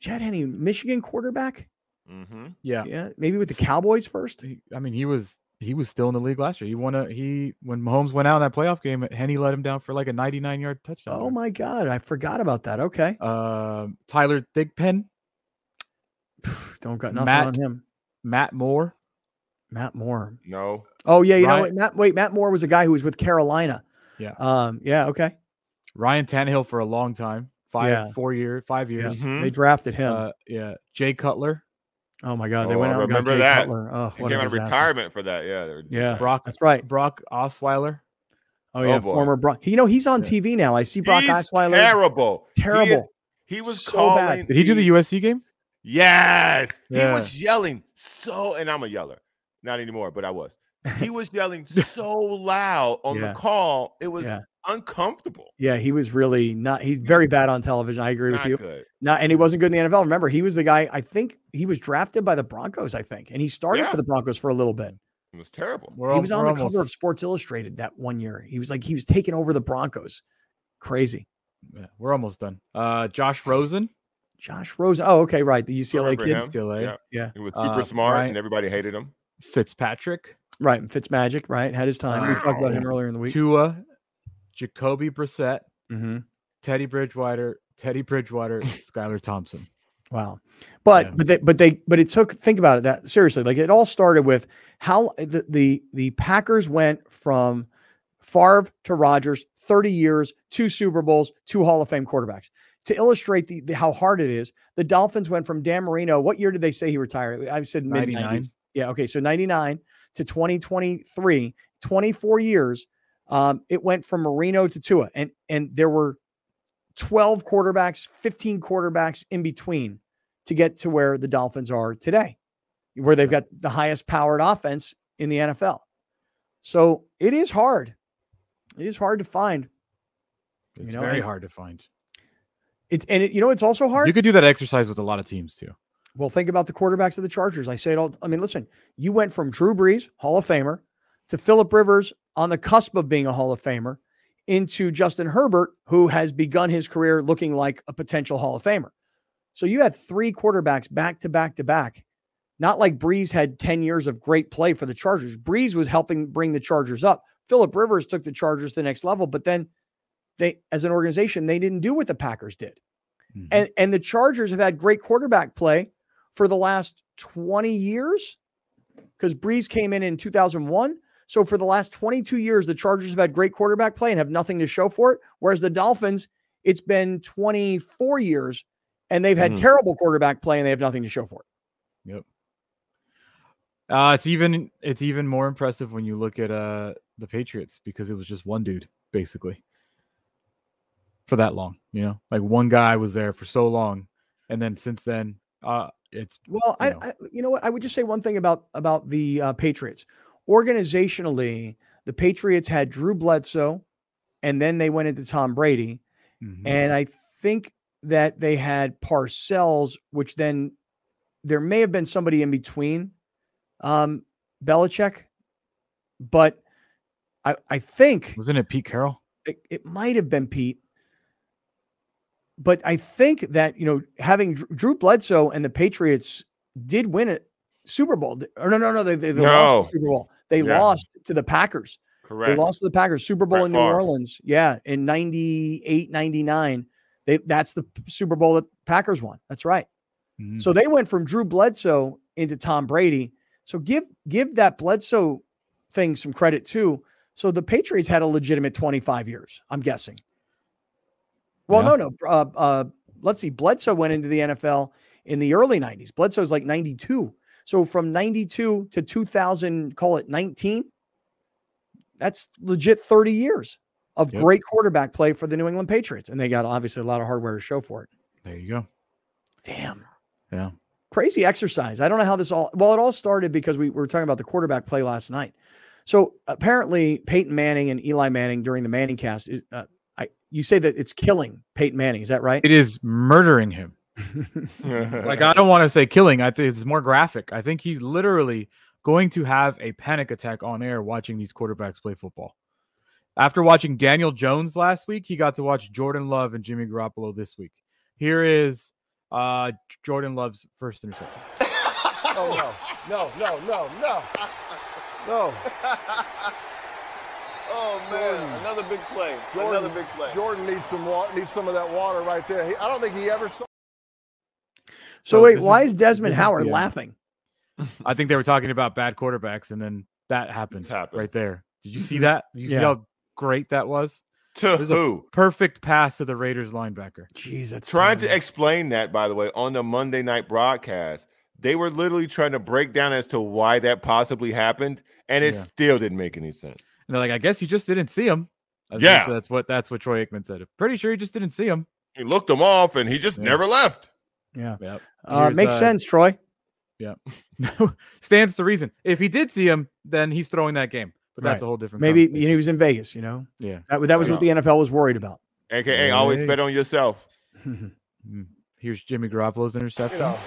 Chad Henne, Michigan quarterback. Mm-hmm. Yeah, yeah, maybe with the Cowboys first. He, I mean, he was he was still in the league last year. He won a he when Mahomes went out in that playoff game. Henne let him down for like a 99 yard touchdown. Oh my god, I forgot about that. Okay. Uh, Tyler Thigpen. *sighs* Don't got nothing Matt, on him. Matt Moore. Matt Moore. No. Oh yeah, you Ryan, know what? Matt, wait, Matt Moore was a guy who was with Carolina. Yeah. Um. Yeah. Okay. Ryan Tannehill for a long time. Five, yeah. four years, five years. Yeah. Mm-hmm. They drafted him. Uh, yeah. Jay Cutler. Oh my God! They oh, went out. and remember got Jay that? Cutler. Oh, he came out of retirement for that. Yeah. Yeah. Brock. That's right. Brock Osweiler. Oh yeah, oh, former Brock. You know he's on yeah. TV now. I see Brock he's Osweiler. Terrible. Terrible. He, he was so calling. Bad. Did he do the USC game? Yes. Yeah. He was yelling so, and I'm a yeller. Not anymore, but I was. He was yelling *laughs* so loud on yeah. the call. It was yeah. uncomfortable. Yeah, he was really not. He's very bad on television. I agree not with you. Good. Not, and he wasn't good in the NFL. Remember, he was the guy. I think he was drafted by the Broncos. I think, and he started yeah. for the Broncos for a little bit. It was terrible. We're he was on the almost... cover of Sports Illustrated that one year. He was like he was taking over the Broncos. Crazy. Yeah, we're almost done. Uh, Josh Rosen. Josh Rosen. Oh, okay, right. The UCLA kid. UCLA. Yeah. yeah. He was super uh, smart, Ryan, and everybody hated him. Fitzpatrick. Right. Fitzmagic, right? Had his time. Wow. We talked about him earlier in the week. Tua, Jacoby Brissett, mm-hmm. Teddy Bridgewater, Teddy Bridgewater, Skylar Thompson. Wow. But yeah. but they but they but it took think about it that seriously. Like it all started with how the the, the Packers went from Favre to Rodgers, 30 years, two Super Bowls, two Hall of Fame quarterbacks. To illustrate the, the how hard it is, the Dolphins went from Dan Marino. What year did they say he retired? I said mid 90s. Yeah. Okay. So 99 to 2023, 24 years, um, it went from Marino to Tua, and and there were 12 quarterbacks, 15 quarterbacks in between to get to where the Dolphins are today, where they've got the highest powered offense in the NFL. So it is hard. It is hard to find. It's you know, very hard to find. It's and it, you know it's also hard. You could do that exercise with a lot of teams too. Well, think about the quarterbacks of the Chargers. I say it all. I mean, listen, you went from Drew Brees, Hall of Famer, to Philip Rivers on the cusp of being a Hall of Famer, into Justin Herbert, who has begun his career looking like a potential Hall of Famer. So you had three quarterbacks back to back to back. Not like Brees had 10 years of great play for the Chargers. Brees was helping bring the Chargers up. Philip Rivers took the Chargers to the next level, but then they as an organization, they didn't do what the Packers did. Mhm. And and the Chargers have had great quarterback play for the last 20 years because Brees came in in 2001. So for the last 22 years, the Chargers have had great quarterback play and have nothing to show for it. Whereas the Dolphins, it's been 24 years and they've had Mhm. terrible quarterback play and they have nothing to show for it. Yep. Uh, it's even it's even more impressive when you look at uh the Patriots because it was just one dude basically for that long. You know, like one guy was there for so long, and then since then, uh, it's Well, I, You know. I you know what I would just say one thing about about the uh, Patriots. Organizationally, the Patriots had Drew Bledsoe, and then they went into Tom Brady, mhm. and I think that they had Parcells, which then there may have been somebody in between um, Belichick, but I I think wasn't it Pete Carroll? it, it might have been Pete. But I think that, you know, having Drew Bledsoe and the Patriots did win a Super Bowl. Or no, no, no, they, they, they lost the Super Bowl. They Yeah. lost to the Packers. Correct. They lost to the Packers. Super Bowl Brett in New Favre. Orleans. Yeah, in 98, 99. They, that's the Super Bowl that Packers won. That's right. Mhm. So they went from Drew Bledsoe into Tom Brady. So give give that Bledsoe thing some credit too. So the Patriots had a legitimate 25 years, I'm guessing. Well, Yeah. no, no. Uh, uh, let's see. Bledsoe went into the NFL in the early 90s. Bledsoe's like 92. So from 92 to 2000, call it 19, that's legit 30 years of Yep. great quarterback play for the New England Patriots. And they got obviously a lot of hardware to show for it. there you go. Damn. Yeah. Crazy exercise. I don't know how this all well, it all started because we were talking about the quarterback play last night. So apparently Peyton Manning and Eli Manning during the Manning cast is uh, you say that it's killing Peyton Manning, is that right? It is murdering him. *laughs* Like I don't want to say killing. I think it's more graphic. I think he's literally going to have a panic attack on air watching these quarterbacks play football. After watching Daniel Jones last week, he got to watch Jordan Love and Jimmy Garoppolo this week. Here is uh Jordan Love's first interception. Oh *laughs* no, no, no, no, no, *laughs* no. Oh man, Jordan. another big play. Jordan, another big play. Jordan needs some water. Needs some of that water right there. He, I don't think he ever saw. so So wait, why is- is Desmond this is Howard the, uh, laughing? I think they were talking about bad quarterbacks, and then that happened happened. right there. Did you see that? Did you Yeah. see how great that was? to There's a- who? Perfect pass to the Raiders linebacker. Jeez, that's Trying terrible. to explain that, by the way, on the Monday night broadcast, they were literally trying to break down as to why that possibly happened, and it Yeah. still didn't make any sense. And they're like, I guess you just didn't see him. I think Yeah. that's what that's what Troy Aikman said. Pretty sure he just didn't see him. He looked him off, and he just Yeah. never left. yeah. Yep. Uh, makes uh, sense, Troy. Yeah, *laughs* stands to reason. If he did see him, then he's throwing that game. But that's Right. a whole different. Maybe you know, he was in Vegas, you know. Yeah. That, that was what the NFL was worried about. AKA, always bet on yourself. *laughs* Mm. Here's Jimmy Garoppolo's You interception. know.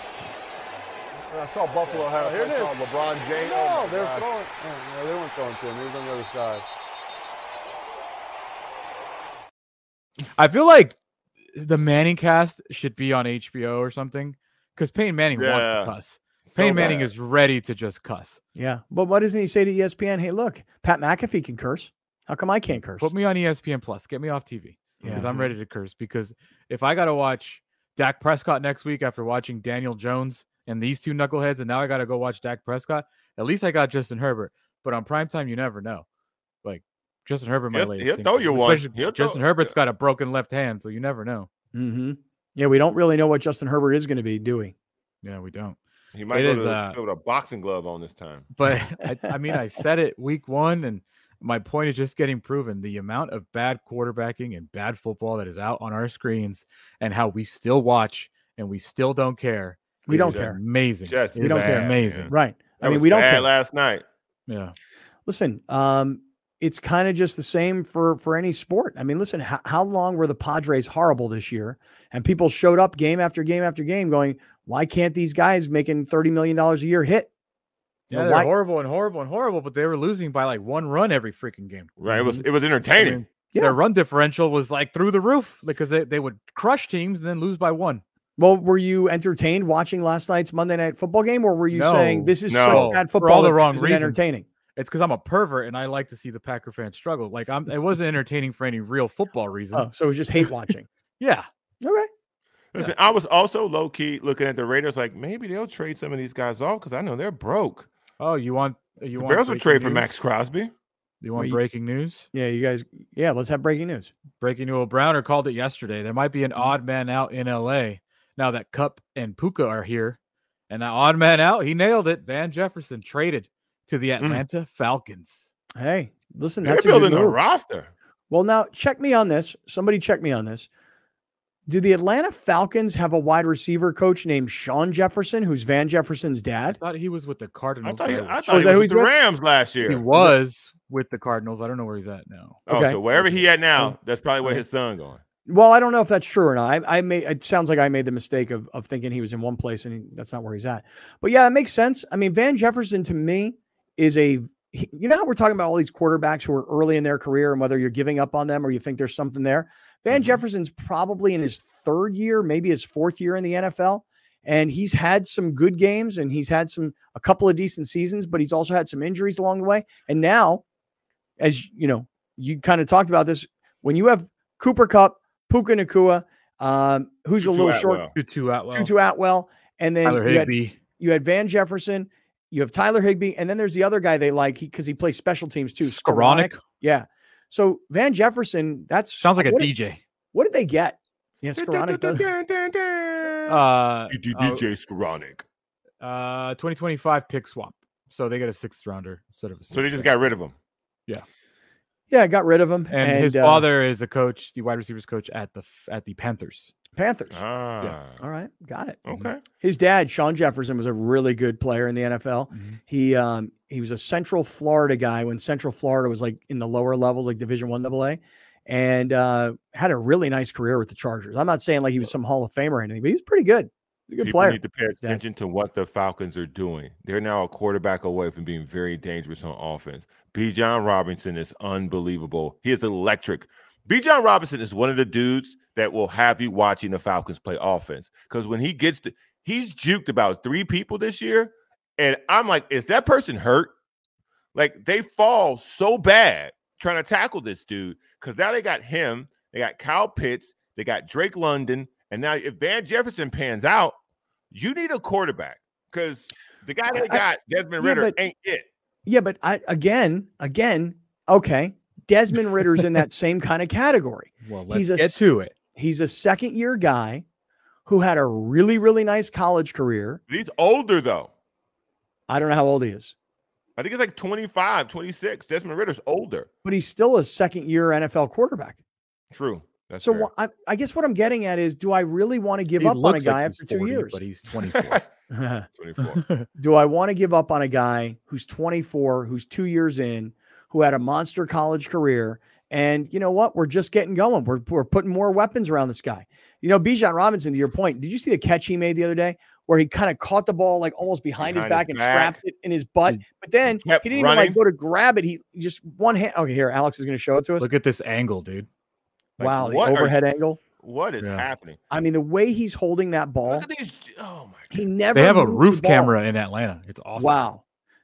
I saw Buffalo have Here it I LeBron James. No, Oh, they're God. throwing. oh, no, they weren't throwing to him. He was on the other side. I feel like the Manning cast should be on HBO or something because Peyton Manning Yeah. wants to cuss. So Peyton Manning bad. is ready to just cuss. yeah. But what doesn't he say to ESPN? Hey, look, Pat McAfee can curse. How come I can't curse? Put me on ESPN Plus. Get me off TV because Yeah. I'm ready to curse. Because if I got to watch Dak Prescott next week after watching Daniel Jones and these two knuckleheads, and now I got to go watch Dak Prescott, at least I got Justin Herbert. But on primetime, you never know. Like Justin Herbert, my He'll- latest he'll throw you one. He'll throw- Justin Herbert's got a broken left hand, so you never know. hmm Yeah, we don't really know what Justin Herbert is going to be, do we? Yeah, we don't. He might It go is, to uh, field with a boxing glove on this time. But *laughs* I, I mean, I said it week one, and my point is just getting proven. The amount of bad quarterbacking and bad football that is out on our screens, and how we still watch and we still don't care. We is don't care. Amazing. Just It is don't care. Amazing. man. Right. That I mean, we don't care. last night. Yeah. Listen, um, it's kind of just the same for for any sport. I mean, listen, how, how long were the Padres horrible this year? And people showed up game after game after game, going, "Why can't these guys making thirty million dollars a year hit?" You Yeah, know, they're why- horrible and horrible and horrible, but they were losing by like one run every freaking game. Right? It was Mm-hmm. it was I entertaining. mean, Yeah. Their run differential was like through the roof because they, they would crush teams and then lose by one. Well, were you entertained watching last night's Monday Night Football game, or were you saying this is No. such bad football? For football all the wrong isn't reasons. entertaining? It's because I'm a pervert and I like to see the Packer fans struggle. Like I'm, it wasn't entertaining for any real football reason. Oh, so it was just hate watching. *laughs* Yeah, Okay. Listen, I was also low key looking at the Raiders, like maybe they'll trade some of these guys off because I know they're broke. Oh, you want you the want Bears will breaking trade for? Maxx Crosby. You want Well, you- breaking news? Yeah, you guys. Yeah, let's have breaking news. Breaking news. Browner called it yesterday. There might be an Mm-hmm. odd man out in LA now that Kupp and Puka are here, and that odd man out, he nailed it. Van Jefferson traded to the hmm. Atlanta Falcons. Hey, listen, They're that's a good building a move. roster. Well, now check me on this. Somebody check me on this. Do the Atlanta Falcons have a wide receiver coach named Shawn Jefferson, who's Van Jefferson's dad? I thought he was with the I Cardinals. thought, he, I I- thought is he was with he's the with? Rams last year. he was with the Cardinals. I don't know where he's at now. Oh, Okay. so wherever he at now, that's probably where his son going. Well, I don't know if that's true or not. I, I made it sounds like I made the mistake of, of thinking he was in one place and he, that's not where he's at. But yeah, it makes sense. I mean, Van Jefferson to me is a he- you know how we're talking about all these quarterbacks who are early in their career and whether you're giving up on them or you think there's something there. Van Mhm. Jefferson's probably in his third year, maybe his fourth year in the NFL. And he's had some good games and he's had some a couple of decent seasons, but he's also had some injuries along the way. And now, as you know, you kind of talked about this when you have Cooper Kupp, Puka Nacua, um, who's a Tutu little short, Atwell. Tutu Atwell, Tutu Atwell, and then Tyler you had, you had Van Jefferson, you have Tyler Higbee, and then there's the other guy they like because he, plays special teams too. Skowronek. Yeah. So Van Jefferson, that's Sounds like a what did- DJ. What did they get? Yeah, Skowronek does. Uh, DJ Skowronek. uh, 2025 pick swap. So they get a sixth rounder instead of a So they just got rid of him. Yeah, got rid of him. and, his uh, father is a coach, the wide receivers coach at the at the Panthers. Panthers. Ah, All right, got it. okay. His dad, Shawn Jefferson, was a really good player in the NFL. Mhm. He um he was a Central Florida guy when Central Florida was like in the lower levels, like Division One AA, and uh, had a really nice career with the Chargers. I'm not saying like he was some Hall of Famer or anything, but he was pretty good. He's a good People player. need to pay attention to what the Falcons are doing. They're now a quarterback away from being very dangerous on offense. Bijan Robinson is unbelievable. He is electric. Bijan Robinson is one of the dudes that will have you watching the Falcons play offense because when he gets to, he's juked about three people this year, and I'm like, is that person hurt? Like they fall so bad trying to tackle this dude because now they got him, they got Kyle Pitts, they got Drake London, and now if Van Jefferson pans out, you need a quarterback because the guy they got, Desmond yeah, Ridder, but- ain't it. Yeah, but I again, again, okay. Desmond Ridder's in that same kind of category. *laughs* Well, He's let's a get to it. He's a second year guy who had a really, really nice college career. He's older though. I don't know how old he is, I think it's like 25, 26. Desmond Ridder's older. but he's still a second year NFL quarterback. True. That's So fair. I, I guess what I'm getting at is, do I really want to give He up on a looks like guy he's after two years? but he's *laughs* 24. *laughs* 24. do I want to give up on a guy who's 24, who's two years in, who had a monster college career? And you know what? We're just getting going. We're, we're putting more weapons around this guy. You know, Bijan Robinson, to your point, did you see the catch he made the other day where he kind of caught the ball like almost behind, his back his and back. trapped it in his butt? He- But then he, kept didn't even running. like go to grab it. He just one hand. Okay, here, Alex is going to show it to us. Look at this angle, dude. Like, wow, the what you- overhead angle. What is Yeah. happening? I mean, the way he's holding that ball, Look at these. Oh my he never They have a roof camera in Atlanta. It's awesome. Wow.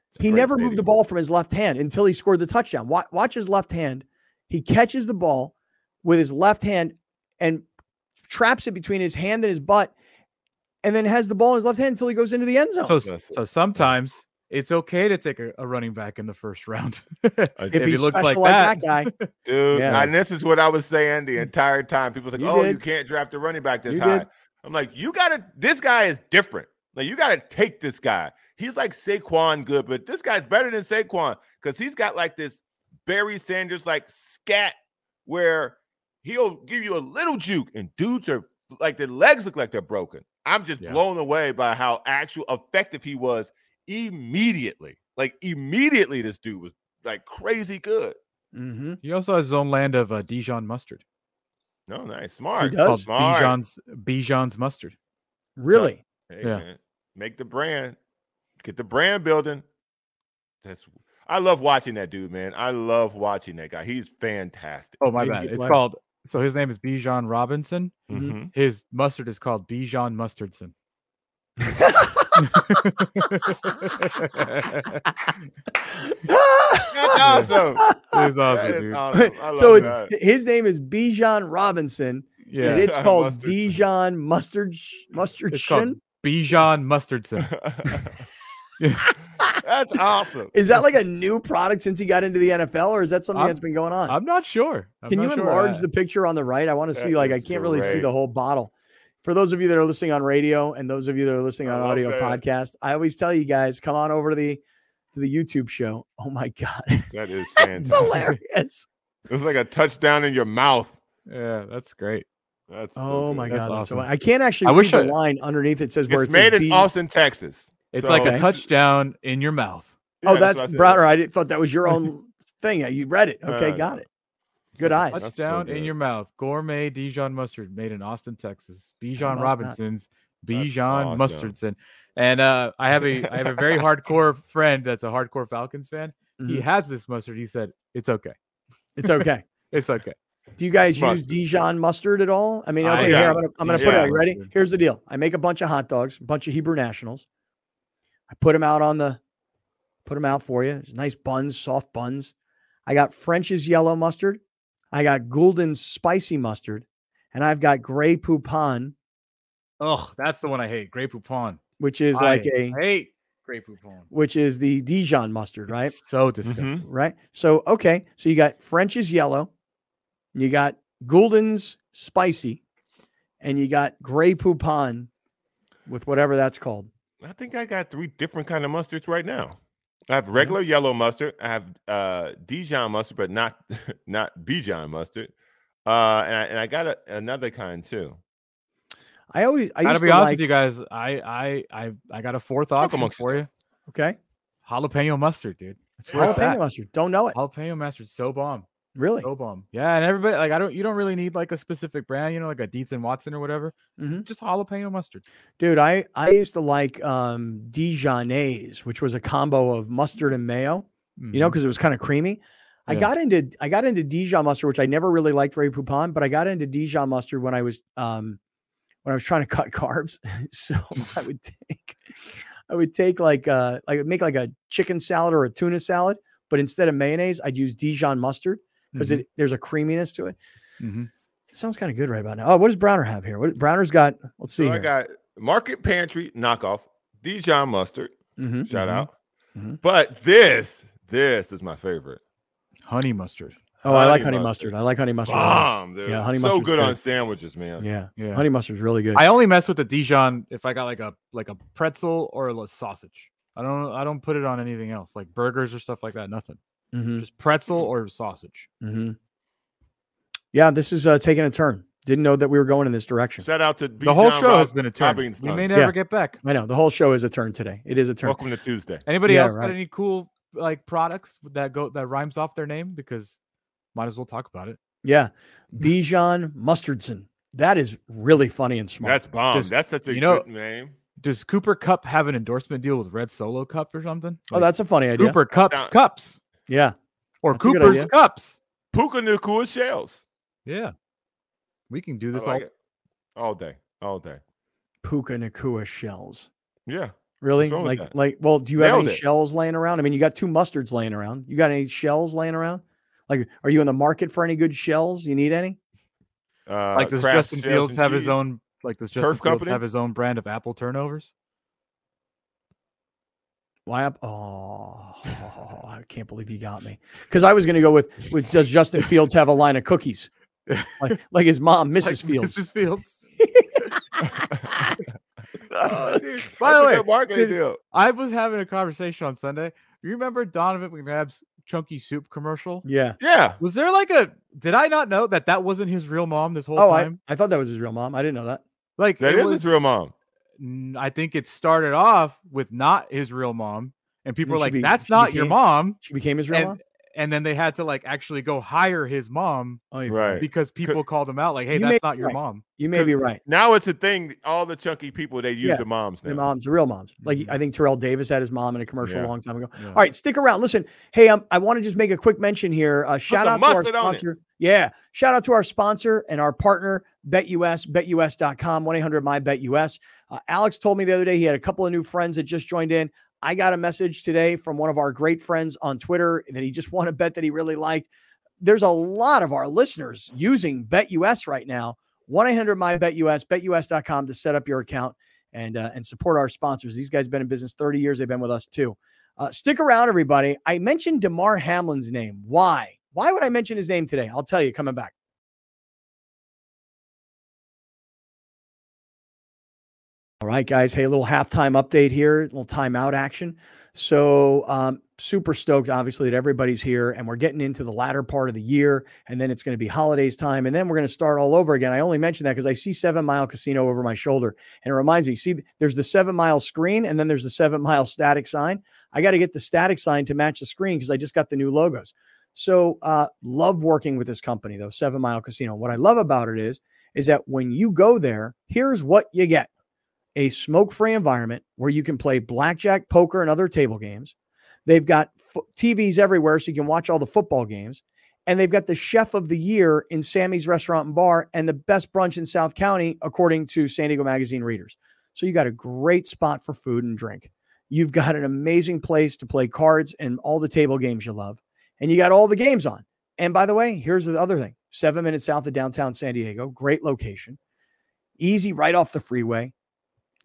It's He great never moved the ball from his left hand until he scored the touchdown. Watch, watch his left hand. He catches the ball with his left hand and traps it between his hand and his butt, and then has the ball in his left hand until he goes into the end zone. So, so sometimes it's okay to take a, a running back in the first *laughs* round uh, if, if he's he looks like like that, that. guy, *laughs* Dude, Yeah. and this is what I was saying the mm. entire time. People was like, You "Oh, did. you can't draft a running back this You high." did. I'm like, "You gotta. This guy is different. Like, you gotta take this guy. He's like Saquon good, but this guy's better than Saquon because he's got like this Barry Sanders like scat where he'll give you a little juke, and dudes are like their legs look like they're broken. I'm just Yeah. blown away by how actual effective he was immediately. Like immediately, this dude was like crazy good. Mhm. He also has his own land of uh, Dijon mustard. No, nice, smart. He does? Called Smart. Bijan's Bijan's mustard. really. Hey, Yeah. man, make the brand, get the brand building. That's I love watching that dude, man. I love watching that guy. He's fantastic. Oh my He's a bad. It's player. called So his name is Bijan Robinson. Mhm. His mustard is called Bijan Mustardson. *laughs* That's awesome. It's awesome, That is dude. awesome. I love so it's that. his name is Bijan Robinson, Yeah, and it's *laughs* called Mustard. Dijon Mustard sh- Mustard it's called Shin. Bijan Mustardson. *laughs* That's awesome. Is that like a new product since he got into the NFL, or is that something I'm- that's been going on? I'm not sure. I'm Can you sure. enlarge I- the picture on the right? I want to see. Like, I can't really see the whole bottle. For those of you that are listening on radio and those of you that are listening on audio that. podcast, I always tell you guys, come on over to the to the YouTube show. *laughs* Oh my god, That is *laughs* it's fantastic. hilarious! It's like a touchdown in your mouth. Yeah, that's great. That's so Oh my good. That's god, that's so. I can't actually I read wish the I- line underneath. It says where It's it says made in B- Austin, Texas. It's So like a this touchdown in your mouth. Oh, Yeah, that's what I I didn't thought that was your own *laughs* thing. You read it. Okay, Uh, got it. Good so eyes. That's so Touchdown in your mouth. Gourmet Dijon mustard made in Austin, Texas. Bijan about that? Robinson's That's Bijan awesome. Mustardson. And uh, I have a *laughs* I have a very hardcore friend that's a hardcore Falcons fan. He Mhm. has this mustard. He said it's okay. It's okay. *laughs* It's okay. Do you guys use Dijon mustard at all? I mean, I- okay, yeah. here I'm gonna I'm gonna put it. Yeah. Are you ready? Here's the deal. I make a bunch of hot dogs, a bunch of Hebrew nationals. I put them out on the, put them out for you. It's nice buns, soft buns. I got French's yellow mustard. I got Gulden's spicy mustard, and I've got Grey Poupon, Oh, that's the one I hate. Grey Poupon. which is like I a hate Grey Poupon. which is the Dijon mustard, right? It's so disgusting. Mm-hmm, right. So okay, so you got French's yellow, you got Gulden's spicy, and you got Grey Poupon with whatever that's called. I think I got three different kind of mustards right now. I have regular yellow mustard. I have uh, Dijon mustard, but not *laughs* not Bijan mustard. Uh, and I, and I got a, another kind too. I always I I gotta used be to honest like with you guys. I I I I got a fourth option amongst for you. okay Jalapeno mustard, dude. That's where it's jalapeno at. mustard. Don't know it Jalapeno mustard, so bomb. Really. Bomb. Yeah, and everybody like I don't you don't really need like a specific brand, you know, like a Dietz and Watson or whatever. Mhm. Just jalapeno mustard. Dude, I I used to like um Dijonnaise, which was a combo of mustard and mayo. You know, because it was kind of creamy. I Yeah. got into I got into Dijon mustard, which I never really liked Ray Poupon, but I got into Dijon mustard when I was um when I was trying to cut *laughs* carbs. *laughs* so I would take I would take like uh like make like a chicken salad or a tuna salad, but instead of mayonnaise, I'd use Dijon mustard because Mhm. it there's a creaminess to it. Mhm. It sounds kind of good right about now. Oh, what does Browner have here? What Browner's got? Let's see So I got Market Pantry knockoff Dijon mustard. Mhm, Shout mhm. out. Mhm. But this this is my favorite. honey mustard. Oh, I like honey honey mustard. mustard. I like honey mustard. Bomb, dude. Yeah, honey mustard. so good good. on sandwiches, man. Yeah. Yeah. honey mustard's really good. I only mess with the Dijon if I got like a like a pretzel or a sausage. I don't I don't put it on anything else like burgers or stuff like that. Nothing. Mhm, Just pretzel or sausage. mhm. Yeah, this is uh, taking a turn. Didn't know that we were going in this direction. Shout out to the whole Bijan show has been a turn. We may never Yeah. get back. I know the whole show is a turn today. It is a turn. Welcome to Tuesday. Anybody Yeah, else right. got any cool like products that go that rhymes off their name? Because might as well talk about it. Yeah, Bijan Mustardson. That is really funny and smart. That's bomb. Just- That's such a you know- good name. Does Cooper Kupp have an endorsement deal with Red Solo Cup or something? oh, that's a funny idea. Cooper Cups Sound- Cups Yeah, or That's Cooper's idea. Cups. Puka Nacua shells. Yeah, we can do this like all. all day. All day. Puka Nacua shells. Yeah. Really? Like, like, well, do you have any it. shells laying around? I mean, you got two mustards laying around. You got any shells laying around? Like, are you in the market for any good shells? You need any? Uh, Like does Justin Fields and have his own? Like does Justin Turf Fields company? have his own brand of apple turnovers? Why up? Oh, I can't believe you got me. Because I was going to go with, with does Justin Fields have a line of cookies? Like, *laughs* like his mom, Mrs. Like Fields. Mrs. Fields. *laughs* Oh, dude, *laughs* By the way, marketing did- deal. I was having a conversation on Sunday. You remember Donovan McNabb's chunky soup commercial? Yeah. Yeah. Was there like a? Did I not know that that wasn't his real mom this whole Oh, time? I thought that was his real mom. I didn't know that. like that is was, his real mom. I think it started off with not his real mom, and people then were like, be- "That's not your mom." She became his real And mom. And then they had to like actually go hire his mom Oh, Right. because people called him out like, "Hey, You that's not your right. mom." You may be right. Now it's a thing. All the chunky people they use Yeah. the moms now. The moms, the real moms. Like Mhm. I think Terrell Davis had his mom in a commercial Yeah. a long time ago. Yeah. All right, stick around. Listen, hey, um, I want to just make a quick mention here. Uh, shout out to our mustard on it. sponsor. Yeah, shout out to our sponsor and our partner, BetUS, BetUS.com, 1 800 My BetUS. Uh, Alex told me the other day he had a couple of new friends that just joined in. I got a message today from one of our great friends on Twitter that he just *laughs* won a bet that he really liked. There's a lot of our listeners using BetUS right now. 1 800 My BetUS, BetUS.com to set up your account and uh, and support our sponsors. These guys have been in business 30 years. They've been with us too. Uh, stick around, everybody. I mentioned Damar Hamlin's name. Why? Why would I mention his name today? I'll tell you coming back. All right, guys. Hey, a little halftime update here, a little timeout action. So, um, super stoked, obviously, that everybody's here and we're getting into the latter part of the year. And then it's going to be holidays time. And then we're going to start all over again. I only mention that because I see Seven Mile Casino over my shoulder. And it reminds me, see, there's the seven mile screen and then there's the seven mile static sign. I got to get the static sign to match the screen because I just got the new logos. So, uh, love working with this company, though, Seven Mile Casino. What I love about it is, is that when you go there, here's what you get a smoke free environment where you can play blackjack, poker, and other table games. They've got f- TVs everywhere so you can watch all the football games. And they've got the chef of the year in Sammy's Restaurant and Bar and the best brunch in South County, according to San Diego Magazine readers. So you got a great spot for food and drink. You've got an amazing place to play cards and all the table games you love. And you got all the games on. And by the way, here's the other thing seven minutes south of downtown San Diego, great location, easy right off the freeway.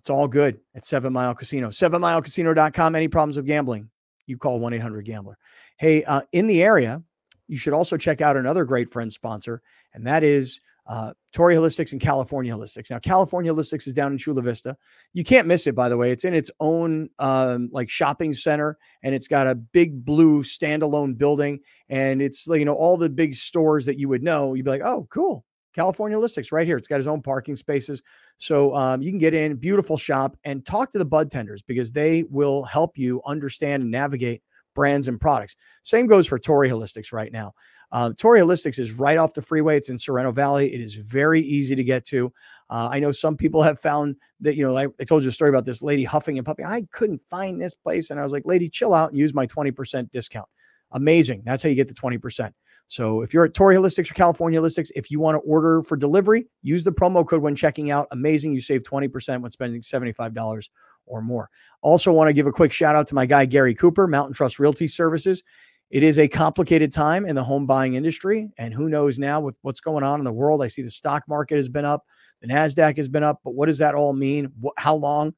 It's all good at Seven Mile Casino. SevenMileCasino.com. Any problems with gambling? You call 1 800 Gambler. Hey, uh, in the area, you should also check out another great friend sponsor, and that is uh, Holistics and California Holistics. Now, California Holistics is down in Chula Vista. You can't miss it, by the way. It's in its own um, like shopping center, and it's got a big blue standalone building, and it's like, you know all the big stores that you would know. You'd be like, oh, cool. California Holistics right here. It's got his own parking spaces. So um, you can get in, beautiful shop, and talk to the bud tenders because they will help you understand and navigate brands and products. Same goes for Torrey Holistics right now. Uh, Torrey Holistics is right off the freeway. It's in Sorrento Valley. It is very easy to get to. Uh, I know some people have found that, you know, like I told you a story about this lady huffing and puffing. I couldn't find this place. And I was like, lady, chill out and use my 20% discount. Amazing. That's how you get the 20%. So if you're at Torrey Holistics or California Holistics, if you want to order for delivery, use the promo code when checking out. Amazing. You save 20% when spending $75 or more. Also, want to give a quick shout out to my guy, Gary Cooper, Mountain Trust Realty Services. It is a complicated time in the home buying industry. And who knows now with what's going on in the world? I see the stock market has been up, the NASDAQ has been up. But what does that all mean? How long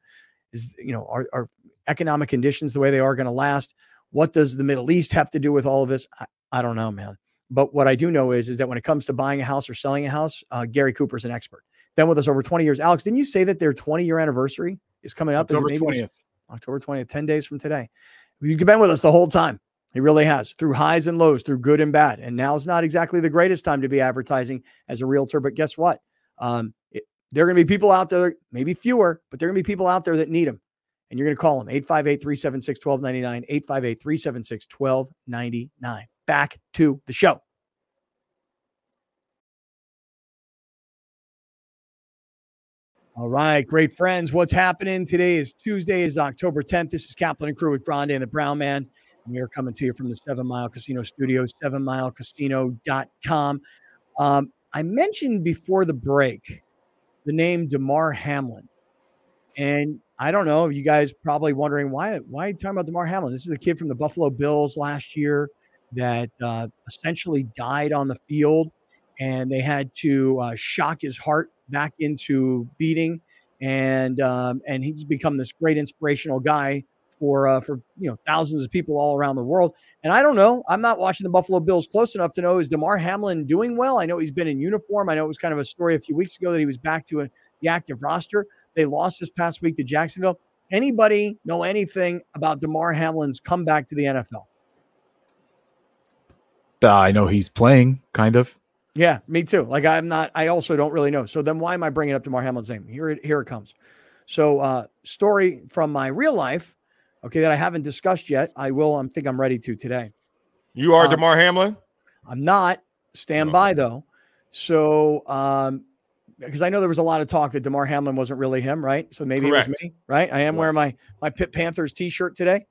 is, you know, are, are economic conditions the way they are going to last? What does the Middle East have to do with all of this? I, I don't know, man. But what I do know is, is that when it comes to buying a house or selling a house, uh, Gary Cooper's an expert. Been with us over 20 years. Alex, didn't you say that their 20 year anniversary is coming up? Is October maybe 20th. October 20th, 10 days from today. You've been with us the whole time. He really has through highs and lows, through good and bad. And now is not exactly the greatest time to be advertising as a realtor. But guess what? Um, it, there are going to be people out there, maybe fewer, but there are going to be people out there that need them. And you're going to call them 858 376 1299, 858 376 1299. Back to the show. All right, great friends. What's happening today is Tuesday, is October 10th. This is Kaplan and Crew with Grande and the Brown Man. And we are coming to you from the Seven Mile Casino Studios, sevenmilecasino.com. Um, I mentioned before the break the name Damar Hamlin. And I don't know, you guys probably wondering why why are you talking about Damar Hamlin? This is a kid from the Buffalo Bills last year that uh, essentially died on the field, and they had to uh, shock his heart back into beating, and um, and he's become this great inspirational guy for uh, for you know thousands of people all around the world. And I don't know, I'm not watching the Buffalo Bills close enough to know is Damar Hamlin doing well. I know he's been in uniform. I know it was kind of a story a few weeks ago that he was back to a, the active roster. They lost this past week to Jacksonville. Anybody know anything about Damar Hamlin's comeback to the NFL? Uh, I know he's playing, kind of. Yeah, me too. Like I'm not. I also don't really know. So then, why am I bringing up Damar Hamlin's name? Here, it here it comes. So, uh, story from my real life, okay, that I haven't discussed yet. I will. I think I'm ready to today. You are Um, Damar Hamlin. I'm not. Stand Oh. by though. So, um, because I know there was a lot of talk that Damar Hamlin wasn't really him, right? So maybe it was me, right? I am Right. wearing my my Pitt Panthers T-shirt today,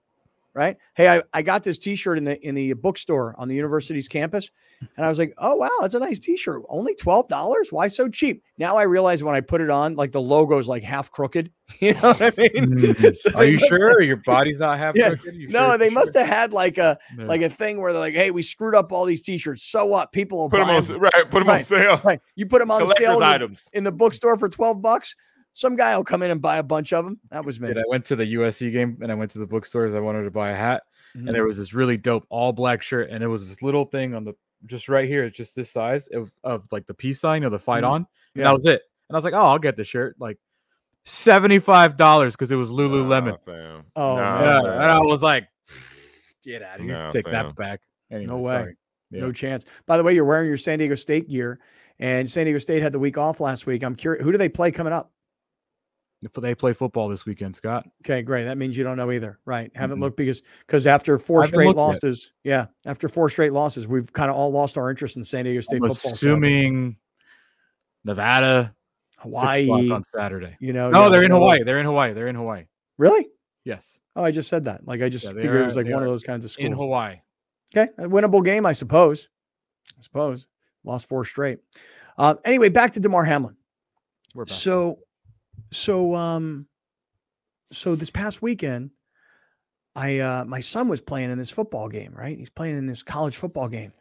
right? Hey, I, I got this T-shirt in the in the bookstore on the university's campus, and I was like, oh wow, that's a nice T-shirt. Only twelve dollars? Why so cheap? Now I realize when I put it on, like the logo's like half crooked. *laughs* You know what I mean? Mm. So Are you must- sure your body's not half *laughs* Yeah. crooked? You No, sure- they must have had like a Yeah. like a thing where they're like, "Hey, we screwed up all these T-shirts. So what? People will Put them buy on 'em." right. Put them on sale. Right. You put them on the Collector's sale in the, items. in the bookstore for 12 bucks. Some guy will come in and buy a bunch of them. That was me. Did I went to the USC game and I went to the bookstores. I wanted to buy a hat, Mhm. and there was this really dope all black shirt, and it was this little thing on the just right here, it's just this size of, of like the peace sign or the fight Mhm. on. And Yeah. that was it. And I was like, oh, I'll get the shirt. Like seventy-five dollars because it was Lululemon. Nah. Oh, Nah, yeah, fam. and I was like, get out of here. Nah, Take fam. that back. Anyway, way. sorry. Yeah. No chance. By the way, you're wearing your San Diego State gear, and San Diego State had the week off last week. I'm curious, who do they play coming up? If they play football this weekend, Scott. Okay, great. That means you don't know either, right? Haven't Mhm. looked because because after four I haven't straight looked yet. losses, yeah, after four straight losses, we've kind of all lost our interest in San Diego State I'm football. assuming Nevada, Hawaii, on Saturday. you know, No, yeah, they're in Hawaii. They're in Hawaii. They're in Hawaii. Really? Yes, Oh, I just said that. Like I just Yeah, figured it was like one of those kinds of schools. in Hawaii. Okay, a winnable game, I suppose. I suppose lost four straight. Uh, anyway, back to Damar Hamlin. We're back. So, so, um, so this past weekend, I uh, my son was playing in this football game. Right, he's playing in this college football game,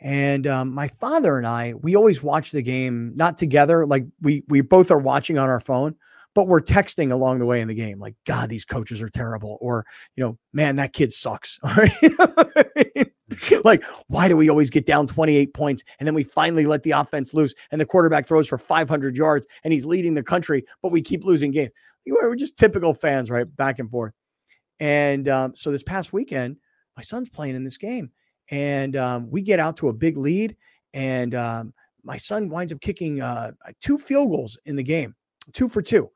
and um, my father and I we always watch the game not together. Like we we both are watching on our phone, but we're texting along the way in the game. Like, God, these coaches are terrible, or you know, man, that kid sucks. *laughs* you know what I mean? like, why do we always get down 28 points and then we finally let the offense loose and the quarterback throws for 500 yards and he's leading the country, but we keep losing games? We're just typical fans, right? Back and forth. And um, so this past weekend, my son's playing in this game, and um, we get out to a big lead, and um, my son winds up kicking uh, two field goals in the game, two for two,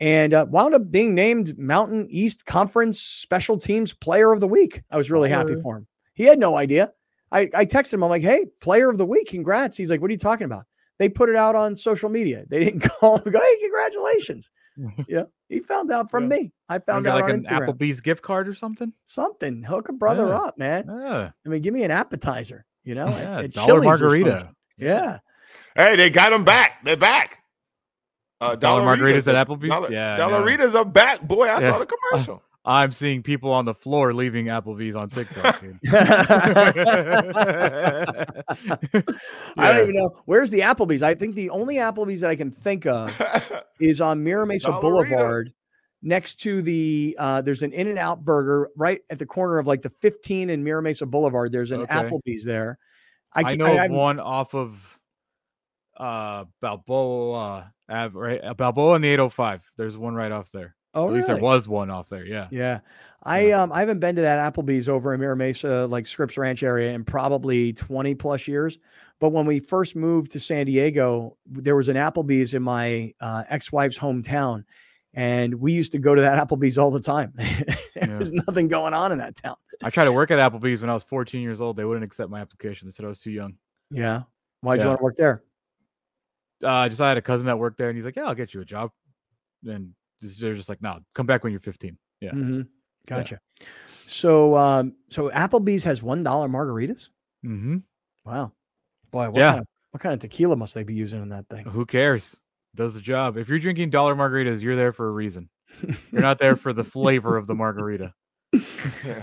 and uh, wound up being named Mountain East Conference Special Teams Player of the Week. I was really happy for him. He had no idea. I, I texted him. I'm like, "Hey, Player of the Week, congrats!" He's like, "What are you talking about?" They put it out on social media. They didn't *laughs* call him. Go, hey, congratulations! *laughs* Yeah, he found out from Yeah. me. I found out like on an Instagram. Applebee's gift card or something. Something hook a brother Yeah. up, man. Yeah, I mean, give me an appetizer. You know, at- yeah. at dollar Chili's margarita. Yeah, Hey, they got them back. They're back. Uh, Dollar margaritas at Applebee's? Dollar, Yeah, I know. Dollaritas are back, boy. I Yeah. saw the commercial. I'm seeing people on the floor leaving Applebee's on TikTok. Dude. *laughs* I don't even know where's the Applebee's. I think the only Applebee's that I can think of *laughs* is on Mira Mesa Dollarita. Boulevard, next to the. uh There's an In and Out Burger right at the corner of like the 15 and Mira Mesa Boulevard. There's an Okay. Applebee's there. I, ca- know I'm- one off of uh Balboa, Ave, right? uh, Balboa and the 805. There's one right off there. Oh, At least there was one off there. Yeah. Yeah. I um I haven't been to that Applebee's over in Mira Mesa, like Scripps Ranch area in probably 20 plus years. But when we first moved to San Diego, there was an Applebee's in my uh, ex-wife's hometown. And we used to go to that Applebee's all the time. *laughs* there was nothing going on in that town. I tried to work at Applebee's when I was 14 years old. They wouldn't accept my application. They said I was too young. Yeah. Why'd you want to work there? Uh, just I had a cousin that worked there, and he's like, "Yeah, I'll get you a job." And they're just like, "No, come back when you're 15." Yeah. hmm Gotcha. So um so Applebee's has one dollar margaritas. Mm-hmm. Wow. Boy, what Yeah. kind of what kind of tequila must they be using in that thing? Who cares? Does the job. If you're drinking dollar margaritas, you're there for a reason. You're not there for the flavor of the margarita.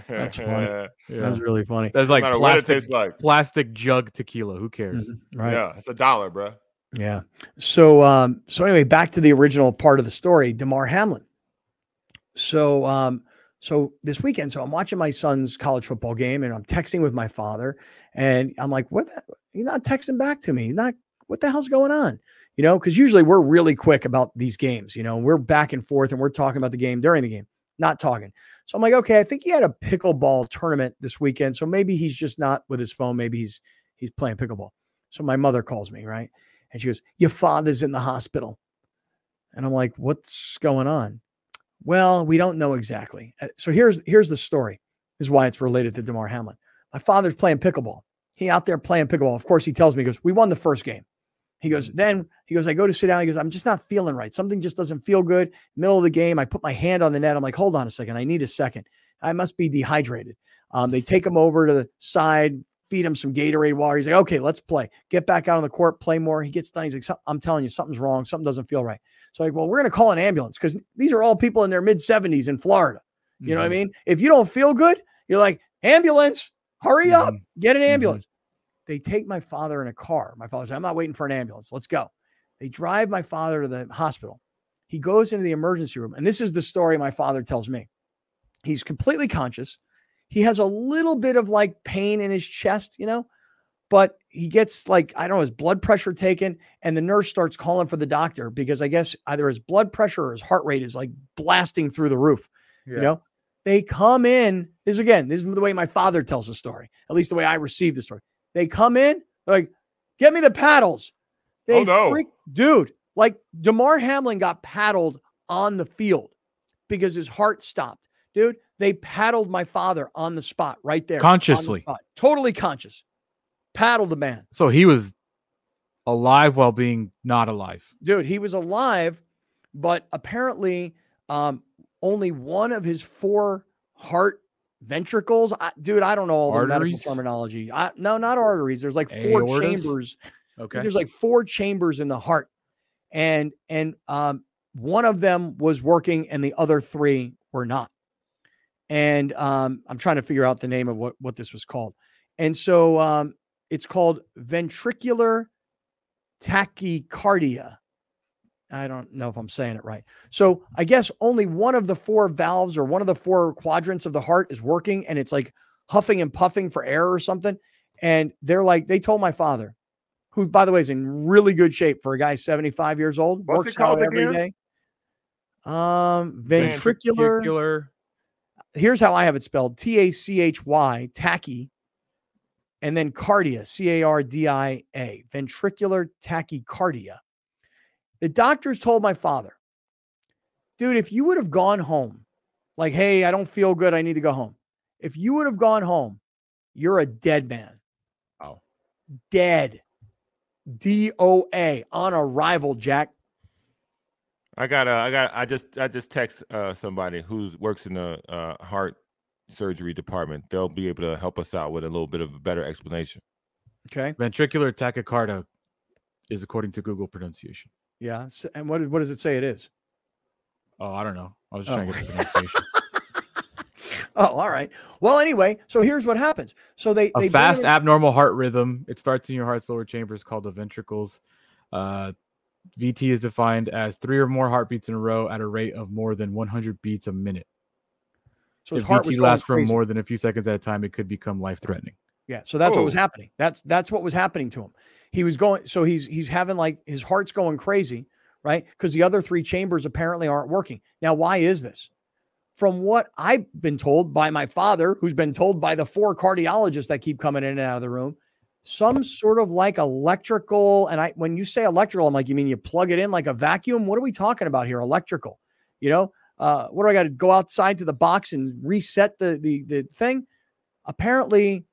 That's funny. *laughs* Yeah. That's really funny. That's no like matter what it plastic, tastes like. plastic jug tequila. Who cares? Mhm, Right. Yeah, it's a dollar, bro. Yeah. So um so anyway, back to the original part of the story, Damar Hamlin. So um so this weekend, so I'm watching my son's college football game and I'm texting with my father and I'm like, what the, you're not texting back to me. You're not what the hell's going on? You know, because usually we're really quick about these games, you know, we're back and forth and we're talking about the game during the game, not talking. So I'm like, okay, I think he had a pickleball tournament this weekend. So maybe he's just not with his phone. Maybe he's he's playing pickleball. So my mother calls me, right? And she goes, Your father's in the hospital. And I'm like, What's going on? Well, we don't know exactly. Uh, So here's here's the story. Is why it's related to Damar Hamlin. My father's playing pickleball. He out there playing pickleball. Of course, he tells me, he goes, We won the first game. He goes, then he goes, I go to sit down. He goes, I'm just not feeling right. Something just doesn't feel good. Middle of the game, I put my hand on the net. I'm like, hold on a second. I need a second. I must be dehydrated. Um, they take him over to the side, feed him some Gatorade water. He's like, okay, let's play. Get back out on the court, play more. He gets done. He's like, I'm telling you, something's wrong. Something doesn't feel right. So like, well, we're gonna call an ambulance because these are all people in their mid 70s in Florida. You know what I Mhm. mean? If you don't feel good, you're like, ambulance, hurry up, get an ambulance. They take my father in a car. My father's like, I'm not waiting for an ambulance. Let's go. They drive my father to the hospital. He goes into the emergency room. And this is the story my father tells me. He's completely conscious. He has a little bit of like pain in his chest, you know, but he gets like, I don't know, his blood pressure taken. And the nurse starts calling for the doctor because I guess either his blood pressure or his heart rate is like blasting through the roof. Yeah. You know, they come in. This again, this is the way my father tells the story, at least the way I received the story. They come in, they're like, get me the paddles. They Oh, no. freak, dude, like Damar Hamlin got paddled on the field because his heart stopped. Dude, they paddled my father on the spot right there. on the Consciously. spot. Totally conscious. Paddled the man. So he was alive while being not alive. dude he was alive but apparently um only one of his four heart ventricles I, dude i don't know all the medical terminology I, no not arteries there's like four Aortas? chambers Okay. there's like four chambers in the heart and and um one of them was working and the other three were not and um i'm trying to figure out the name of what what this was called. And so um it's called ventricular tachycardia. I don't know if i'm saying it right. So i guess only one of the four valves or one of the four quadrants of the heart is working and it's like huffing and puffing for air or something. And they're like they told my father who by the way is in really good shape for a guy 75 years old What's works out every day. Um ventricular Ventricular. Here's how I have it spelled T A C H Y, tachy, and then cardia, C A R D I A, ventricular tachycardia. The doctors told my father, dude, if you would have gone home, like, hey, I don't feel good, I need to go home. If you would have gone home, you're a dead man. Oh, Dead. D O A on arrival, Jack. I got uh, I got I just I just text uh somebody who works in the uh heart surgery department. They'll be able to help us out with a little bit of a better explanation. Okay. Ventricular tachycardia is according to Google pronunciation. Yeah. s- And what, what does it say it is? Oh, I don't know. I was just Oh. trying to get the pronunciation. *laughs* Oh, all right. Well, anyway, so here's what happens. So they a they fast in- abnormal heart rhythm. It starts in your heart's lower chambers called the ventricles. Uh, VT is defined as three or more heartbeats in a row at a rate of more than 100 beats a minute. so his if heart was VT going lasts for crazy. more than a few seconds at a time, it could become life threatening. Yeah, so that's what was Oh. happening. That's that's what was happening to him. He was going so he's he's having like his heart's going crazy, right? Because the other three chambers apparently aren't working. Now, why is this? From what I've been told by my father, who's been told by the four cardiologists that keep coming in and out of the room, some sort of like electrical. And I, when you say electrical, I'm like, you mean you plug it in like a vacuum? What are we talking about here? Electrical, you know? Uh, what do I got to go outside to the box and reset the the the thing? Apparently,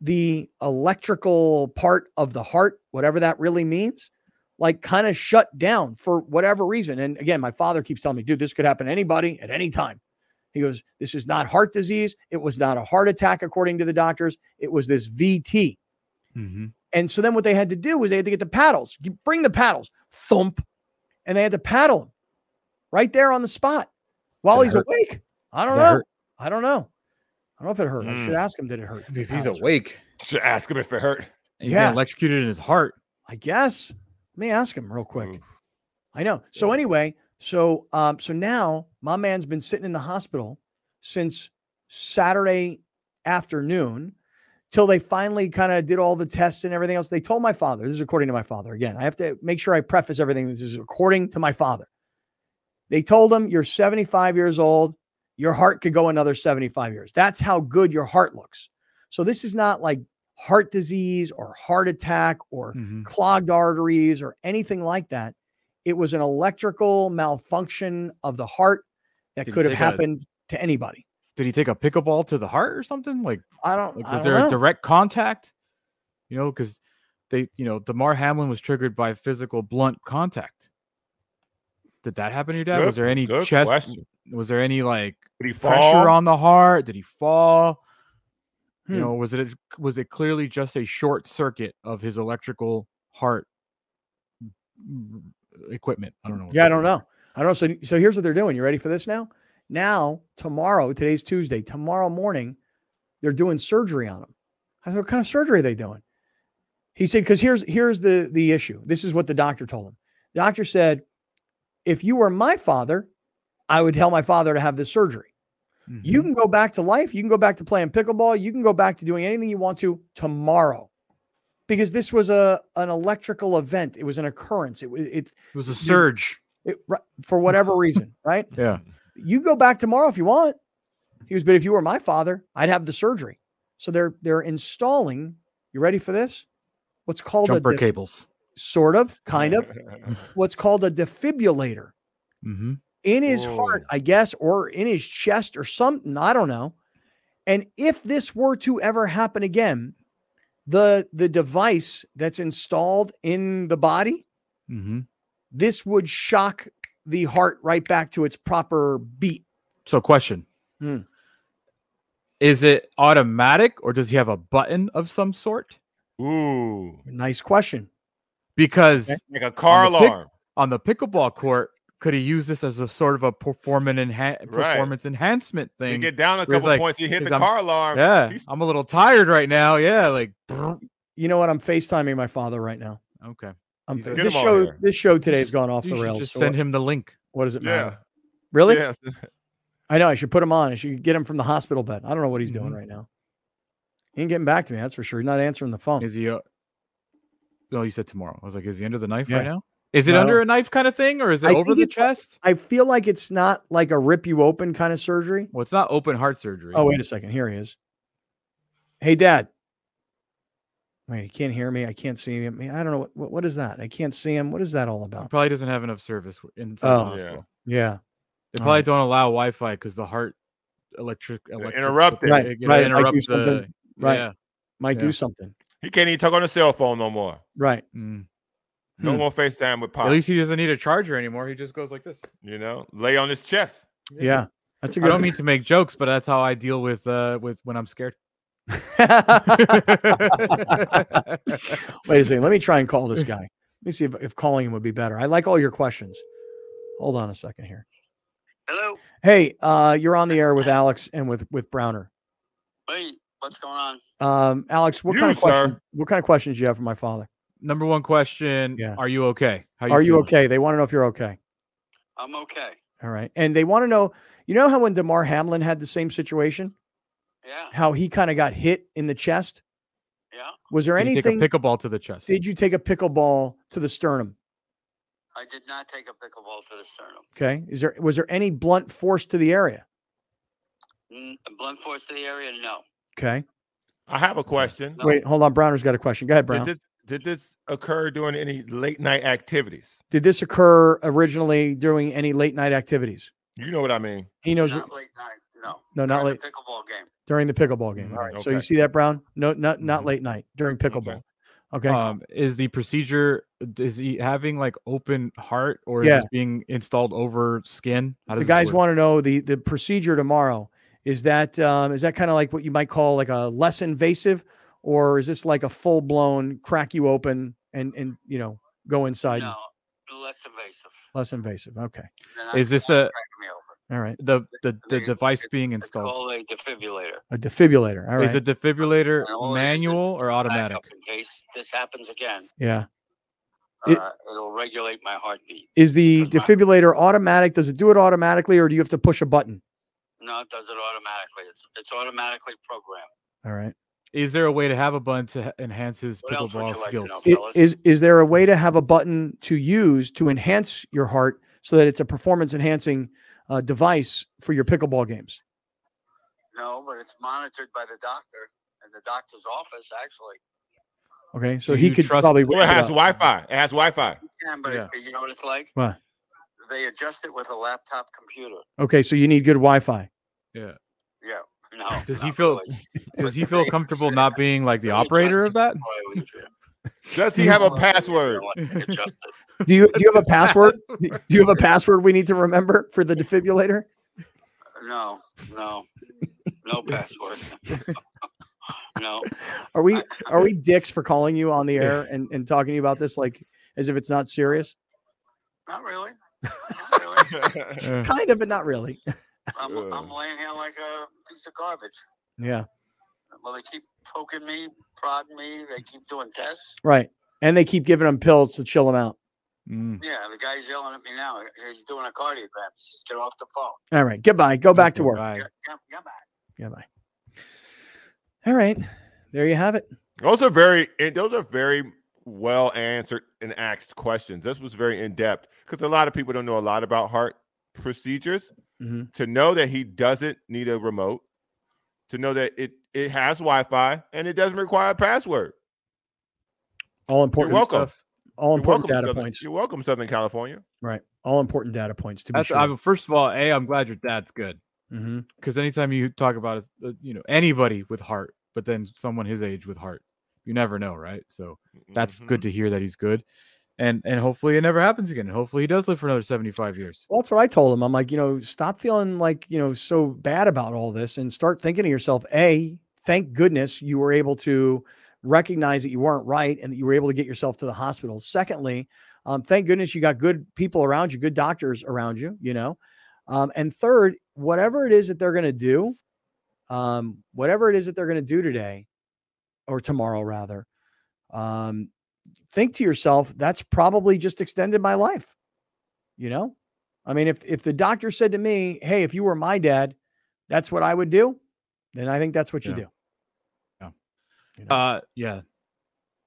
the electrical part of the heart, whatever that really means, like kind of shut down for whatever reason. And again, my father keeps telling me, dude, this could happen to anybody at any time. He goes, This is not heart disease. It was not a heart attack, according to the doctors. It was this VT. Mm-hmm. And so then what they had to do was they had to get the paddles, You bring the paddles, thump, and they had to paddle him right there on the spot while Did it he's hurt? awake. I don't Does know. hurt? I don't know. I don't know if it hurt. I Mm. should ask him, did it hurt? If he's Paddles hurt. awake, Should ask him if it hurt. and Yeah. yeah. electrocuted in his heart. I guess. Let me ask him real quick. Oof. I know. So Yeah. anyway, so um, so now my man's been sitting in the hospital since Saturday afternoon till they finally kind of did all the tests and everything else. They told my father, this is according to my father. Again, I have to make sure I preface everything. This is according to my father. They told him you're 75 years old, your heart could go another 75 years. That's how good your heart looks. So this is not like heart disease or heart attack or Mhm. clogged arteries or anything like that. It was an electrical malfunction of the heart that Did he could have a- happened to anybody. Did he take a pickleball to the heart or something? Like, I don't. like I was don't there know. a direct contact? You know, because they, you know, Damar Hamlin was triggered by physical blunt contact. Did that happen to your dad? was there any chest? question. Was there any like pressure fall? on the heart? Did he fall? Hmm. You know, was it was it clearly just a short circuit of his electrical heart equipment? I don't know. Yeah, I don't know. I don't know. So, so here's what they're doing. You ready for this now? Now, tomorrow, today's Tuesday. Tomorrow morning, they're doing surgery on him. I said, what kind of surgery are they doing? He said, because here's here's the the issue. This is what the doctor told him. The doctor said, if you were my father, I would tell my father to have this surgery. You Mhm. can go back to life. You can go back to playing pickleball. You can go back to doing anything you want to tomorrow, because this was a an electrical event. It was an occurrence. It was it, it was a surge. it for whatever reason, right? *laughs* Yeah. You go back tomorrow if you want. He was, but if you were my father, I'd have the surgery. So they're they're installing. You ready for this? What's called Jumper a def- cables. sort of, kind of. *laughs* What's called a defibrillator hmm in his heart, I guess, or in his chest or something. I don't know. And if this were to ever happen again, the the device that's installed in the body, hmm this would shock the heart right back to its proper beat. So, question: Hmm. Is it automatic, or does he have a button of some sort? Ooh, Nice question. Because like a car On the pic- alarm. on the pickleball court, could he use this as a sort of a performance enha- Right. enhancement thing? You get down a couple like, points, you hit the I'm- car alarm. Yeah, He's- I'm a little tired right now. Yeah, like You know what? I'm FaceTiming my father right now. okay. I'm He's fa- a- Get this show here. this show today has gone off You the rails. just so send what, him the link. what does it matter? Yeah. Really? Yes. *laughs* I know. I should put him on. I should get him from the hospital bed. I don't know what he's doing Mhm. right now. He ain't getting back to me. That's for sure. He's not answering the phone. Is he? Uh, no, you said tomorrow. I was like, is he under the knife Yeah. right now? Is it No. under a knife kind of thing, or is it I over the it's like- chest? I feel like it's not like a rip you open kind of surgery. well, it's not open heart surgery. Oh, wait a second. Here he is. Hey, Dad. Wait, he can't hear me. I can't see him. I don't know what, what what is that. I can't see him. What is that all He about? probably doesn't have enough service inside Oh. the Yeah. hospital. Yeah. They probably right. don't allow Wi-Fi because the heart electric, electric interrupt it. Right, it- it right, it might do interrupts something, the- right. Yeah. Might Yeah. do something. He can't even talk on the cell phone no more. Right. Mm. No Hmm. more FaceTime with Pop. At least he doesn't need a charger anymore. He just goes like this. you know, lay on his chest. Yeah. That's a I good don't mean to make jokes, but that's how I deal with uh with when I'm scared. *laughs* Wait a second. Let me try and call this guy. Let me see if, if calling him would be better. I like all your questions. Hold on a second here. Hello. Hey, uh, you're on the air with Alex and with with Browner. Hey, what's going on? Um, Alex, what You, kind of sir. questions? What kind of questions do you have for my father? Number one question: Yeah. Are you okay? How Are you feeling? okay? They want to know if you're okay. I'm okay. All right, and they want to know. You know how when Damar Hamlin had the same situation, Yeah, how he kind of got hit in the chest. yeah. Was there Did you anything? take a pickleball to the chest? did you take a pickleball to the sternum? I did not take a pickleball to the sternum. Okay. Is there was there any blunt force to the area? Mm, blunt force to the area? No. Okay. I have a question. No. Wait, hold on. Browner's got a question. Go ahead, Did this did this occur during any late night activities? Did this occur originally during any late night activities? You know what I mean. He knows Not late night. No. No, not During late. The pickleball game. during the pickleball game. Mm, All right. So you see that, Brown? No, not not Mhm. late night during pickleball. Okay. Um, is the procedure is he having like open heart or is Yeah. this being installed over skin? How the does this guys want to know the the procedure tomorrow. Is that um, is that kind of like what you might call like a less invasive, or is this like a full blown crack you open and and you know go inside? No. Less invasive. Less invasive. Okay. Is this a- cracking me open. All right. the the, the They- device it's- being It's installed? called a defibrillator. A defibrillator. All right. Is a defibrillator And all it is is manual or automatic? In case this happens again, yeah. It- uh, it'll regulate my heartbeat. Is the Because defibrillator automatic? Does it do it automatically, or do you have to push a button? No, it does it automatically. It's it's automatically programmed. All right. Is there a way to have a button to enhance his What else pickleball like skills? know? I- Is is there a way to have a button to use to enhance your heart so that it's a performance enhancing uh, device for your pickleball games? No, but it's monitored by the doctor in the doctor's office. Actually, Okay, so Do he could trust- probably. Well, it has. Wi-Fi. It has Wi-Fi. yeah, but Yeah. it- you know what it's like? What? They adjust it with a laptop computer. Okay, so you need good Wi-Fi. Yeah. Yeah. No. *laughs* Does he feel- really. *laughs* Does he feel comfortable not being like the operator of that? Before I leave here. Does he have a password? Adjusted. Do you do you have a *laughs* password? do you have a password we need to remember for the defibrillator? No, no, no *laughs* password. no. Are we are we dicks for calling you on the air *laughs* and, and talking to you about this like as if it's not serious? Not really. Not really. Kind of, but not really. I'm, I'm laying here like a piece of garbage. Yeah, Well, they keep poking me, prodding me. They keep doing tests. right. And they keep giving them pills to chill them out. Mm. Yeah, the guy's yelling at me now. He's doing a cardiogram. Just get off the phone. All right, goodbye. Go back to work. Back. Goodbye. All right, there you have it. Those are very those are very well answered and asked questions. This was very in depth because a lot of people don't know a lot about heart procedures. Mhm. To know that he doesn't need a remote, to know that it it has Wi-Fi and it doesn't require a password. All You're important welcome. stuff. All important data Southern- points. You're welcome, Southern California. Right. All important data points to be sure. I, first of all, a I'm glad your dad's good because anytime you talk about it, uh, you know anybody with heart, but then someone his age with heart, you never know, right? So that's Mhm. good to hear that he's good, and and hopefully it never happens again. Hopefully he does live for another seventy five years. Well, that's what I told him. I'm like, you know, stop feeling like, you know, so bad about all this and start thinking to yourself, A, thank goodness you were able to recognize that you weren't right and that you were able to get yourself to the hospital. Secondly, um, thank goodness you got good people around you, good doctors around you, you know. Um, and third, whatever it is that they're going to do, um, whatever it is that they're going to do today or tomorrow, rather, um, think to yourself, that's probably just extended my life, you know? I mean, if if the doctor said to me, "Hey, if you were my dad, that's what I would do," then I think that's what you do. Yeah. You know? Uh, yeah.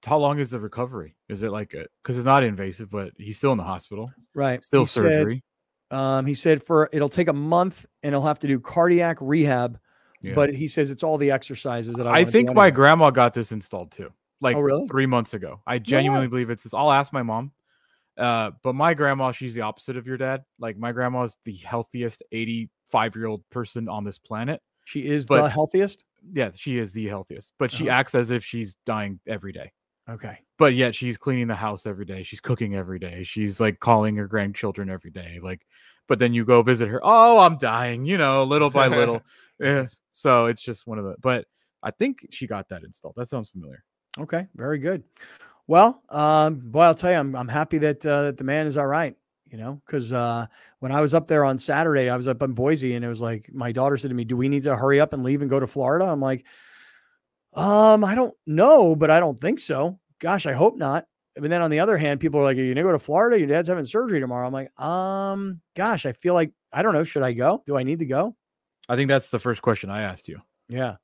How long is the recovery? Is it like it? because it's not invasive, but he's still in the hospital, right. still He said- surgery. um, he said for it'll take a month and he'll have to do cardiac rehab, Yeah. but he says it's all the exercises that I. I think my anyway. grandma got this installed too, like Oh, really? three months ago. I genuinely believe it's this. I'll ask my mom. Uh, but my grandma, she's the opposite of your dad. Like my grandma is the healthiest 85 year old person on this planet. she is the healthiest. Yeah, she is the healthiest, but she Uh-huh. acts as if she's dying every day. Okay. But yet she's cleaning the house every day. She's cooking every day. She's like calling her grandchildren every day. Like, but then you go visit her. Oh, I'm dying, you know, little by little. yes. *laughs* So it's just one of the, but I think she got that installed. That sounds familiar. Okay. Very good. Well, um, boy, I'll tell you, I'm I'm happy that uh, that the man is all right. You know, because uh, when I was up there on Saturday, I was up in Boise, and it was like my daughter said to me, "Do we need to hurry up and leave and go to Florida?" I'm like, "Um, I don't know, but I don't think so. Gosh, I hope not." But then on the other hand, people are like, "Are you gonna go to Florida? Your dad's having surgery tomorrow." I'm like, "Um, gosh, I feel like I don't know. Should I go? Do I need to go?" I think that's the first question I asked you. Yeah.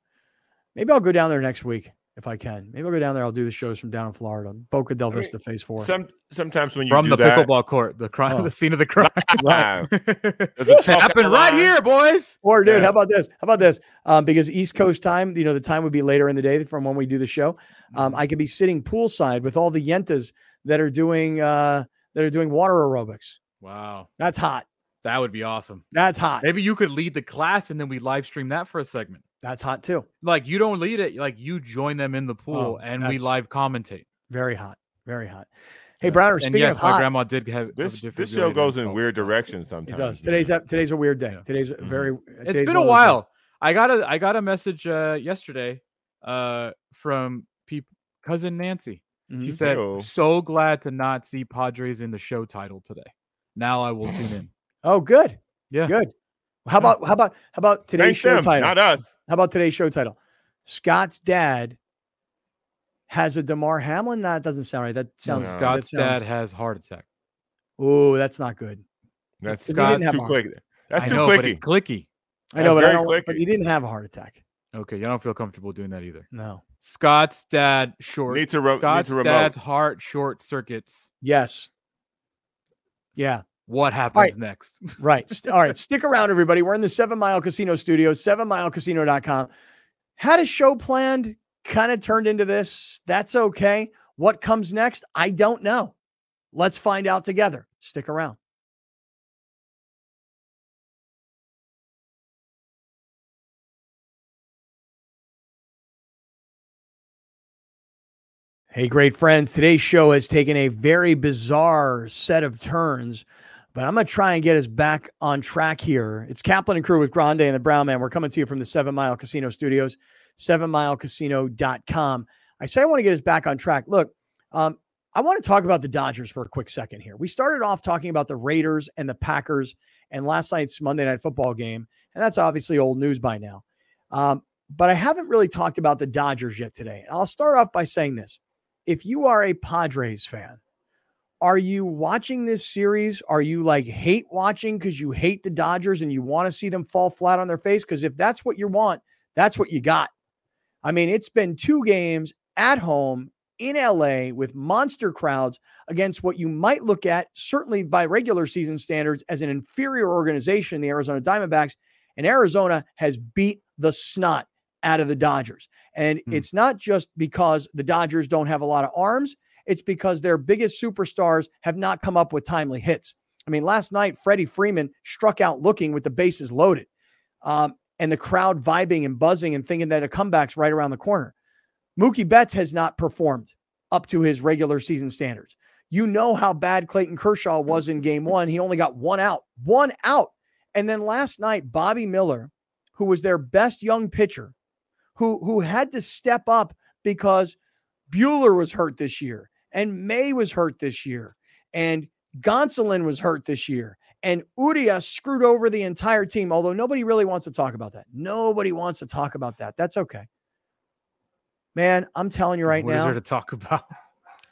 Maybe I'll go down there next week if I can. Maybe I'll go down there. I'll do the shows from down in Florida, Boca del I mean, Vista, Phase Four. Some sometimes when you From do the that, pickleball court, the crime, Oh. the scene of the crime. Wow. *laughs* There's a *laughs* it happened right here, boys. Or, dude, Yeah. how about this? How about this? Um, because East Coast time, you know, the time would be later in the day from when we do the show. Mm-hmm. Um, I could be sitting poolside with all the yentas that are doing uh, that are doing water aerobics. Wow, That's hot. that would be awesome. That's hot. Maybe you could lead the class and then we live stream that for a segment. That's hot too. Like you don't lead it, like you join them in the Oh, pool and we live commentate. Very hot. Very hot. Hey, Yeah. Browner, and speaking yes, of my grandma did have have a This different this show goes in weird so- directions it sometimes. does. Today's a, today's a weird day. Yeah. Today's a Mhm. very. It's today's been a one of days. while. I got a I got a message uh yesterday uh from peop cousin Nancy. She Mhm. said, Yo. "So glad to not see Padres in the show title today. Now I will tune *laughs* in." Oh, good. Yeah. Good. How Yeah. about how about how about today's Thank show them, title? not us. How about today's show title? Scott's dad has a Damar Hamlin. That doesn't sound right. That sounds. No. that Scott's sounds- dad has heart attack. Oh, that's not good. That's, 'Cause he that's didn't too a- quick. That's I too know, clicky. clicky. I know, but I very don't. But he didn't have a heart attack. Okay, I don't feel comfortable doing that either. No. Scott's Scott's dad short. Need to, ro- need Scott's to remote. dad's heart short circuits. Yes. Yeah what happens *laughs* right. next. right. All right. Stick around, everybody. We're in the Seven Mile Casino studio, sevenmilecasino.com. Had a show planned, kind of turned into this. That's okay. What comes next? I don't know. Let's find out together. Stick around. Hey, great friends. Today's show has taken a very bizarre set of turns but I'm going to try and get us back on track here. It's Kaplan and Crew with Grande and the Brown Man. We're coming to you from the Seven Mile Casino Studios, sevenmilecasino.com. I say I want to get us back on track. Look, um, I want to talk about the Dodgers for a quick second here. We started off talking about the Raiders and the Packers and last night's Monday Night Football game, and that's obviously old news by now. Um, but I haven't really talked about the Dodgers yet today. I'll start off by saying this if you are a Padres fan, are you watching this series? Are you like hate watching because you hate the Dodgers and you want to see them fall flat on their face? Because if that's what you want, that's what you got. I mean, it's been two games at home in LA with monster crowds against what you might look at, certainly by regular season standards, as an inferior organization, the Arizona Diamondbacks. And Arizona has beat the snot out of the Dodgers. And hmm. it's not just because the Dodgers don't have a lot of arms, it's because their biggest superstars have not come up with timely hits. I mean, last night, Freddie Freeman struck out looking with the bases loaded um, and the crowd vibing and buzzing and thinking that a comeback's right around the corner. Mookie Betts has not performed up to his regular season standards. You know how bad Clayton Kershaw was in game one. He only got one out, one out. And then last night, Bobby Miller, who was their best young pitcher, who who had to step up because Buehler was hurt this year and May was hurt this year and Gonsolin was hurt this year and Urias screwed over the entire team. Although nobody really wants to talk about that. Nobody wants to talk about that. That's okay. Man, I'm telling you right what now. What is there to talk about?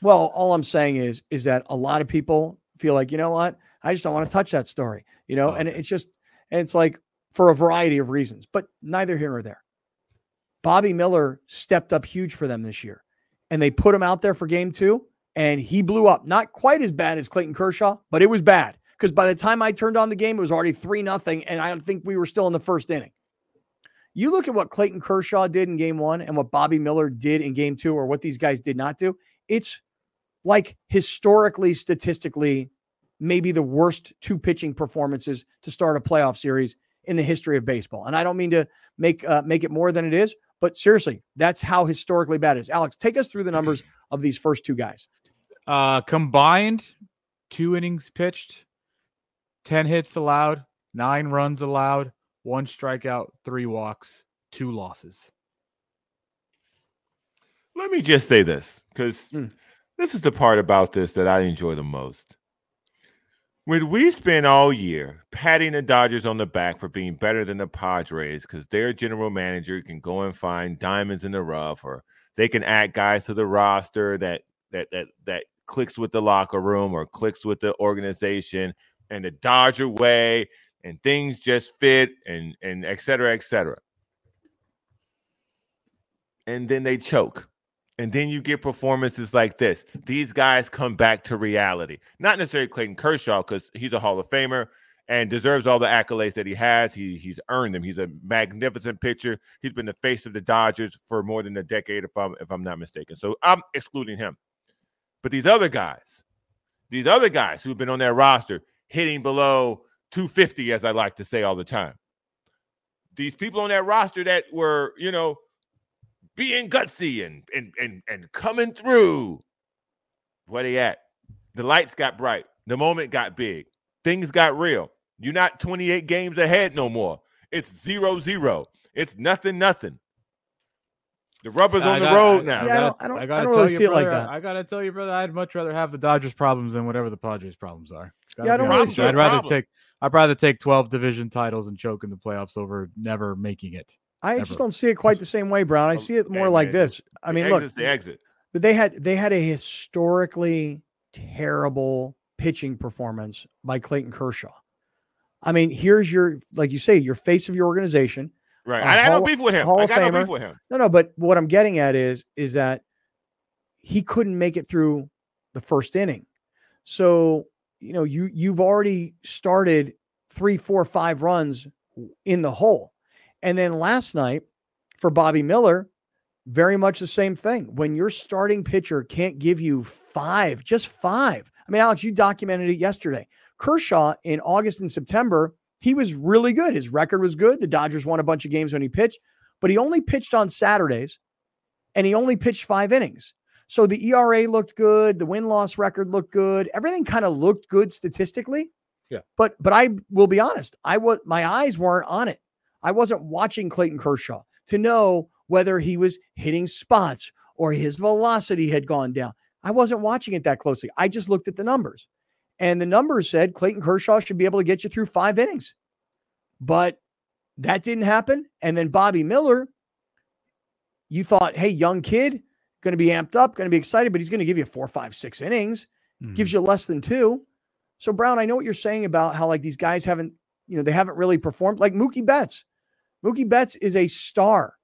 Well, all I'm saying is is that a lot of people feel like, you know what? I just don't want to touch that story, you know, oh, and it's just and it's like for a variety of reasons, but neither here nor there. Bobby Miller stepped up huge for them this year. And they put him out there for game two, and he blew up. Not quite as bad as Clayton Kershaw, but it was bad. Because by the time I turned on the game, it was already 3 nothing, and I don't think we were still in the first inning. You look at what Clayton Kershaw did in game one and what Bobby Miller did in game two, or what these guys did not do. It's like historically, statistically, maybe the worst two pitching performances to start a playoff series in the history of baseball. And I don't mean to make uh, make it more than it is, but seriously, that's how historically bad it is. Alex, take us through the numbers of these first two guys. Uh, combined, two innings pitched, 10 hits allowed, nine runs allowed, one strikeout, three walks, two losses. Let me just say this because mm. this is the part about this that I enjoy the most. When we spend all year patting the Dodgers on the back for being better than the Padres because their general manager can go and find diamonds in the rough, or they can add guys to the roster that that that that clicks with the locker room or clicks with the organization and the Dodger way, and things just fit, and and et cetera, et cetera. And then they choke. And then you get performances like this. These guys come back to reality. Not necessarily Clayton Kershaw, because he's a Hall of Famer and deserves all the accolades that he has. He he's earned them. He's a magnificent pitcher. He's been the face of the Dodgers for more than a decade, if I'm if I'm not mistaken. So I'm excluding him. But these other guys, these other guys who've been on that roster hitting below 250, as I like to say all the time. These people on that roster that were, you know, being gutsy and and and and coming through. Where they at? The lights got bright. The moment got big. Things got real. You're not 28 games ahead no more. It's zero zero. It's nothing nothing. The rubber's on the road now. Yeah, I don't, I don't, I gotta I don't really see brother, it like that. I gotta tell you, brother, I'd much rather have the Dodgers problems than whatever the Padres problems are. Yeah, I don't really see I'd rather problem. take I'd rather take 12 division titles and choke in the playoffs over never making it. I just don't see it quite the same way, Brown. I oh, see it more like this. I mean, look, the exit. But they had they had a historically terrible pitching performance by Clayton Kershaw. I mean, here's your like you say, your face of your organization. Right. I, I no beef with him. Hall I got Famer. no beef with him. No, no, but what I'm getting at is is that he couldn't make it through the first inning. So, you know, you you've already started three, four, five runs in the hole. And then last night for Bobby Miller, very much the same thing. When your starting pitcher can't give you five, just five. I mean, Alex, you documented it yesterday. Kershaw in August and September, he was really good. His record was good. The Dodgers won a bunch of games when he pitched, but he only pitched on Saturdays and he only pitched five innings. So the ERA looked good, the win loss record looked good, everything kind of looked good statistically. Yeah. But but I will be honest, I was my eyes weren't on it. I wasn't watching Clayton Kershaw to know whether he was hitting spots or his velocity had gone down. I wasn't watching it that closely. I just looked at the numbers. And the numbers said Clayton Kershaw should be able to get you through five innings. But that didn't happen. And then Bobby Miller, you thought, hey, young kid, going to be amped up, going to be excited, but he's going to give you four, five, six innings, Mhm. gives you less than two. So, Brown, I know what you're saying about how like these guys haven't, you know, they haven't really performed like Mookie Betts. Mookie Betts is a star.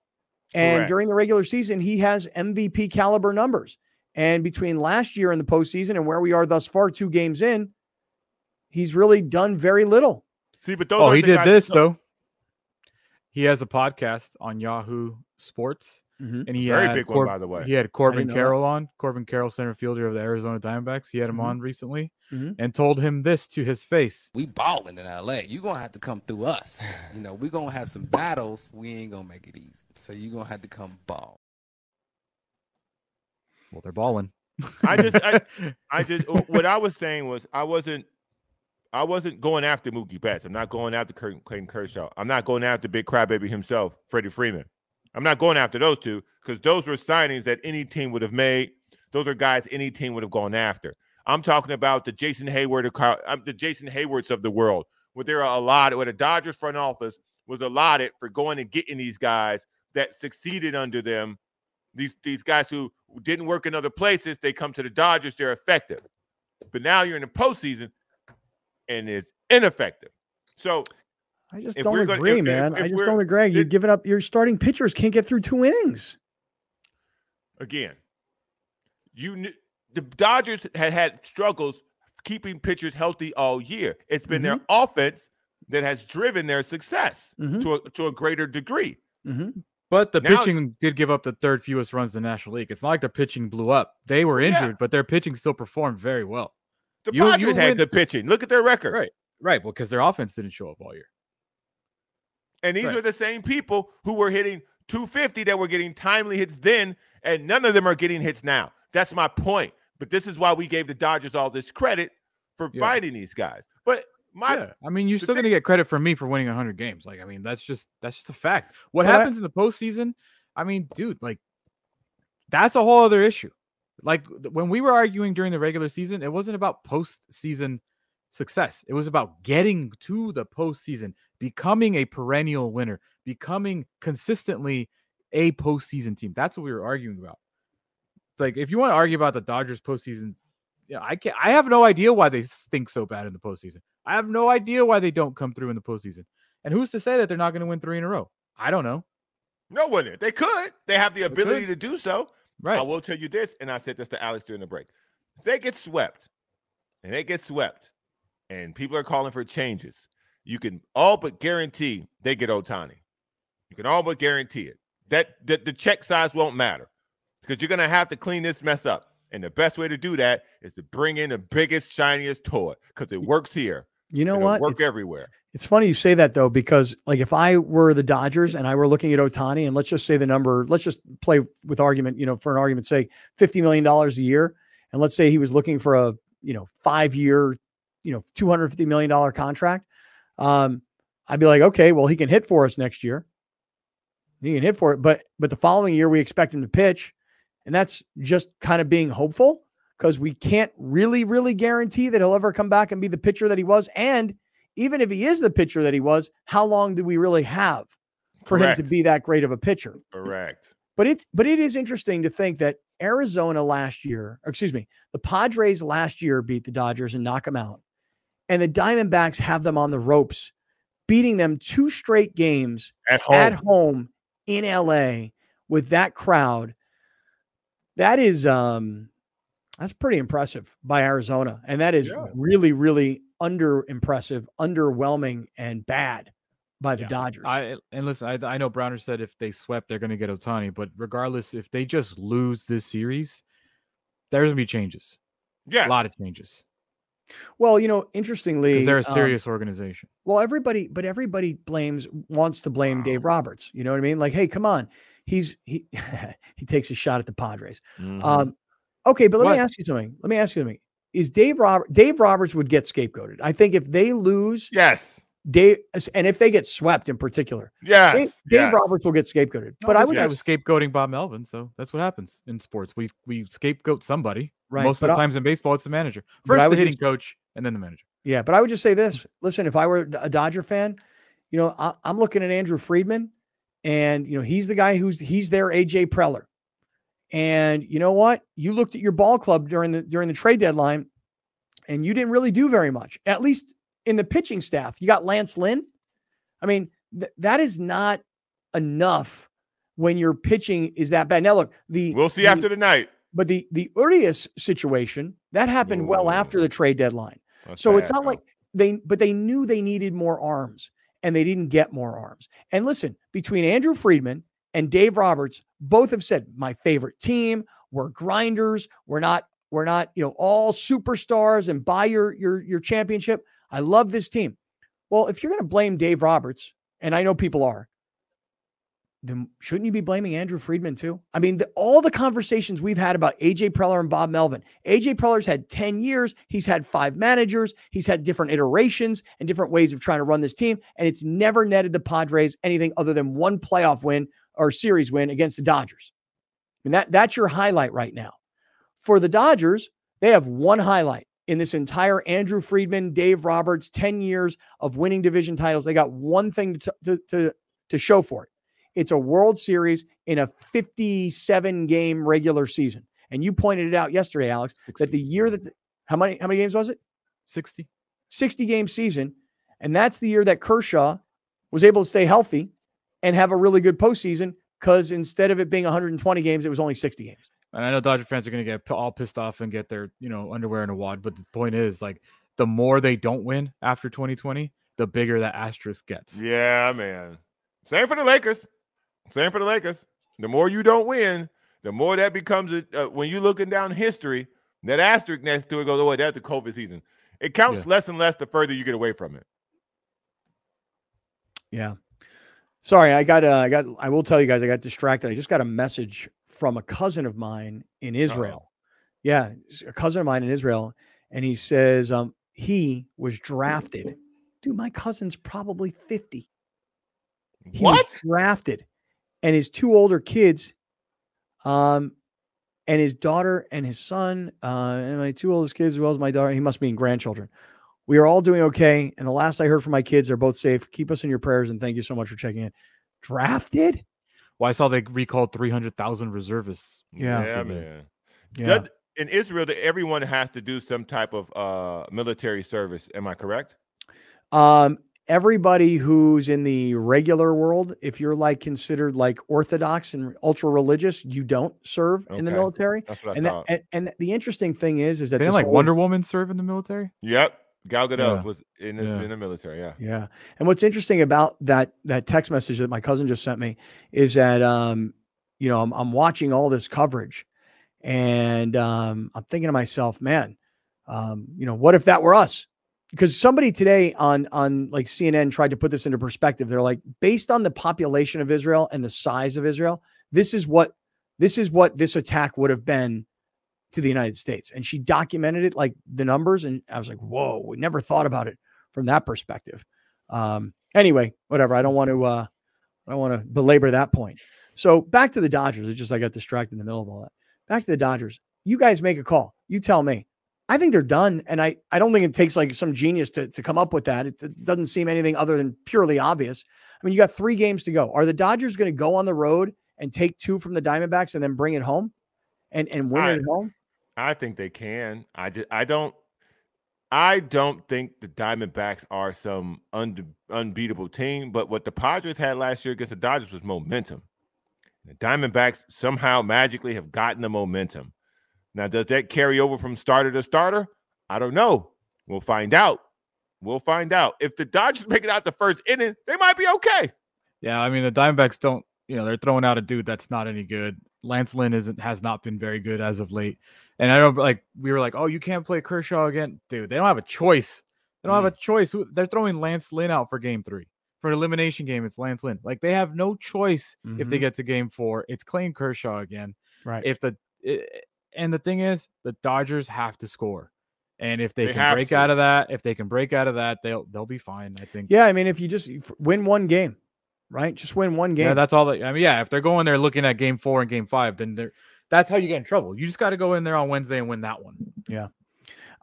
And Correct. during the regular season, he has MVP caliber numbers. And between last year and the postseason and where we are thus far, two games in, he's really done very little. See, but those Oh, aren't he did this though. He has a podcast on Yahoo Sports, Mhm. and he Very had big one, by the way. He had Corbin know that. Carroll on. Corbin Carroll, center fielder of the Arizona Diamondbacks. He had him Mhm. on recently, Mhm. and told him this to his face. we balling in LA. You're gonna have to come through us. *laughs* You know, we're gonna have some battles. We ain't gonna make it easy. So you're gonna have to come ball. Well, they're balling. I just, I, *laughs* I just, what I was saying was, I wasn't, I wasn't going after Mookie Betts. I'm not going after Clayton Kershaw. I'm not going after Big Crybaby himself, Freddie Freeman. I'm not going after those two because those were signings that any team would have made. Those are guys any team would have gone after. I'm talking about the Jason Heyward, um, the Jason Heywards of the world, where there are a lot, where the Dodgers front office was allotted for going and getting these guys that succeeded under them. These these guys who didn't work in other places, they come to the Dodgers, they're effective. But now you're in the postseason and it's ineffective. So I just don't we're gonna- agree, if- if- man. if I just don't agree. You're giving up. You're starting pitchers can't get through two innings. again, you knew the Dodgers had had struggles keeping pitchers healthy all year. It's been their offense that has driven their success Mhm. to a, to a greater degree. Mm-hmm. But the Now- pitching did give up the third fewest runs in the National League. It's not like their pitching blew up. They were Yeah. injured, but their pitching still performed very well. The You- you had win- good pitching. Look at their record. Right. Right. Well, because their offense didn't show up all year. And these Right. are the same people who were hitting 250 that were getting timely hits then, and none of them are getting hits now. That's my point. But this is why we gave the Dodgers all this credit for Yeah. fighting these guys. But my yeah. I mean, you're still thing- going to get credit from me for winning 100 games. Like, I mean, that's just that's just a fact. What But I- happens in the postseason? I mean, dude, like that's a whole other issue. Like when we were arguing during the regular season, it wasn't about postseason success. It was about getting to the postseason, becoming a perennial winner, becoming consistently a postseason team. That's what we were arguing about. Like, if you want to argue about the Dodgers postseason, yeah, I can't. I have no idea why they stink so bad in the postseason. I have no idea why they don't come through in the postseason. And who's to say that they're not going to win three in a row? I don't know. no one, they could. They have the ability to do so. Right. I will tell you this, and I said this to Alex during the break. If they get swept, and they get swept, and people are calling for changes, you can all but guarantee they get Ohtani. You can all but guarantee it. That the, the check size won't matter because you're gonna have to clean this mess up. And the best way to do that is to bring in the biggest, shiniest toy because it works here. You know what? Work It's, everywhere. it's funny you say that though, because like if I were the Dodgers and I were looking at Ohtani, and let's just say the number, let's just play with argument, you know, for an argument's sake, fifty million dollars a year, and let's say he was looking for a you know five year, you know, two hundred fifty million dollar contract. Um, I'd be like, okay, well, he can hit for us next year. He can hit for it, but but the following year we expect him to pitch, and that's just kind of being hopeful because we can't really, really guarantee that he'll ever come back and be the pitcher that he was. And even if he is the pitcher that he was, how long do we really have for him to be that great of a pitcher? Correct. But it's but it is interesting to think that Arizona last year, or excuse me, the Padres last year beat the Dodgers and knock them out. And the Diamondbacks have them on the ropes, beating them two straight games At home. at home in LA with that crowd. That is um that's pretty impressive by Arizona. And that is Yeah. really, really under impressive, underwhelming, and bad by the Yeah. Dodgers. I and listen, I, I know Browner said if they swept, they're going to get Ohtani. But regardless, if they just lose this series, there's going to be changes. Yeah. A lot of changes well, you know, interestingly, because they're a um, serious organization. Well, everybody, but everybody blames wants to blame Dave Roberts. You know what I mean? Like, hey, come on, he's he *laughs* he takes a shot at the Padres. Mhm. Um, Okay, but let What? me ask you something. Let me ask you something. Is Dave Robert Dave Roberts would get scapegoated? I think if they lose, Yes. Dave, and if they get swept in particular, Yes. Dave, Dave yes. Roberts will get scapegoated. No, but I would guy just, was scapegoating Bob Melvin, so that's what happens in sports. We we scapegoat somebody. right. Most but of the I- times in baseball, it's the manager. First the hitting just- coach, and then the manager. Yeah, but I would just say this. Listen, if I were a Dodger fan, you know, I, I'm looking at Andrew Friedman, and you know, he's the guy who's he's their AJ Preller. And you know what? You looked at your ball club during the during the trade deadline, and you didn't really do very much. At least in the pitching staff, you got Lance Lynn. I mean, th- that is not enough when your pitching is that bad. Now, look, the We'll see the- after tonight. but the the Urias situation that happened well after the trade deadline. That's So it's not like they, but they knew they needed more arms and they didn't get more arms. And listen, between Andrew Friedman and Dave Roberts, both have said, my favorite team, we're grinders. We're not, we're not, you know, all superstars and buy your, your, your championship. I love this team. Well, if you're going to blame Dave Roberts, and I know people are, then shouldn't you be blaming Andrew Friedman too? I mean, the, all the conversations we've had about AJ Preller and Bob Melvin. AJ Preller's had 10 years. He's had five managers. He's had different iterations and different ways of trying to run this team. And it's never netted the Padres anything other than one playoff win or series win against the Dodgers. And that, that's your highlight right now. For the Dodgers, they have one highlight in this entire Andrew Friedman, Dave Roberts, 10 years of winning division titles. They got one thing to, to, to, to show for it. It's a World Series in a 57 game regular season. And you pointed it out yesterday, Alex, that the year that the, how many how many games was it? 60. 60 game season. And that's the year that Kershaw was able to stay healthy and have a really good postseason because instead of it being 120 games, it was only 60 games. And I know Dodger fans are going to get all pissed off and get their, you know, underwear in a wad. But the point is, like, the more they don't win after 2020, the bigger that asterisk gets. Yeah, man. Same for the Lakers. Same for the Lakers. The more you don't win, the more that becomes a, uh, when you're looking down history. That asterisk next to it goes, oh, that's the COVID season. It counts Yeah. less and less the further you get away from it. Yeah. Sorry, I got uh, I got I will tell you guys I got distracted. I just got a message from a cousin of mine in Israel. Yeah, a cousin of mine in Israel and he says um he was drafted. Dude, my cousin's probably 50. He was What? drafted and his two older kids um and his daughter and his son uh and my two oldest kids as well as my daughter he must mean grandchildren we are all doing okay and the last i heard from my kids they're both safe keep us in your prayers and thank you so much for checking in drafted Well, I saw they recalled 300,000 reservists. Yeah. yeah man. yeah Does- in Israel, that everyone has to do some type of uh, military service. Am I correct? um everybody who's in the regular world if you're like considered like orthodox and ultra religious you don't serve in the military That's what I and that, thought. and, and the interesting thing is is that Didn't like whole- Wonder Woman serve in the military? yep. Gal Gadot Yeah. was in, this, Yeah. in the military. Yeah. Yeah. And what's interesting about that that text message that my cousin just sent me is that um, you know, I'm I'm watching all this coverage and um I'm thinking to myself, man, um, you know, what if that were us? Because somebody today on on like CNN tried to put this into perspective. They're like, based on the population of Israel and the size of Israel, this is what this is what this attack would have been to the United States. And she documented it like the numbers, and I was like, whoa, we never thought about it from that perspective. Um, anyway, whatever. I don't want to uh I don't want to belabor that point. So back to the Dodgers. It's just I got distracted in the middle of all that. Back to the Dodgers. You guys make a call. You tell me. I think they're done. And I, I don't think it takes like some genius to, to come up with that. It, it doesn't seem anything other than purely obvious. I mean, you got three games to go. Are the Dodgers going to go on the road and take two from the Diamondbacks and then bring it home and, and win I- it at home? I think they can. I just I don't I don't think the Diamondbacks are some unde- unbeatable team, but what the Padres had last year against the Dodgers was momentum. The Diamondbacks somehow magically have gotten the momentum. Now, does that carry over from starter to starter? I don't know. We'll find out. We'll find out. If the Dodgers make it out the first inning, they might be okay. Yeah, I mean the Diamondbacks don't, you know, they're throwing out a dude that's not any good. Lance Lynn isn't has not been very good as of late. And I don't like we were like, oh, you can't play Kershaw again, dude. They don't have a choice. They don't have a choice. They're throwing Lance Lynn out for Game Three for an elimination game. It's Lance Lynn. Like they have no choice if they Mhm. get to Game Four. It's Clayton Kershaw again. Right. If the i- and the thing is, the Dodgers have to score. And if they, They can break to. out of that, if they can break out of that, they'll they'll be fine. I think. Yeah, I mean, if you just win one game, right? Just win one game. Yeah, that's all. That, I mean, yeah, if they're going there looking at game four and game five, then they're that's how you get in trouble. You just got to go in there on Wednesday and win that one. Yeah.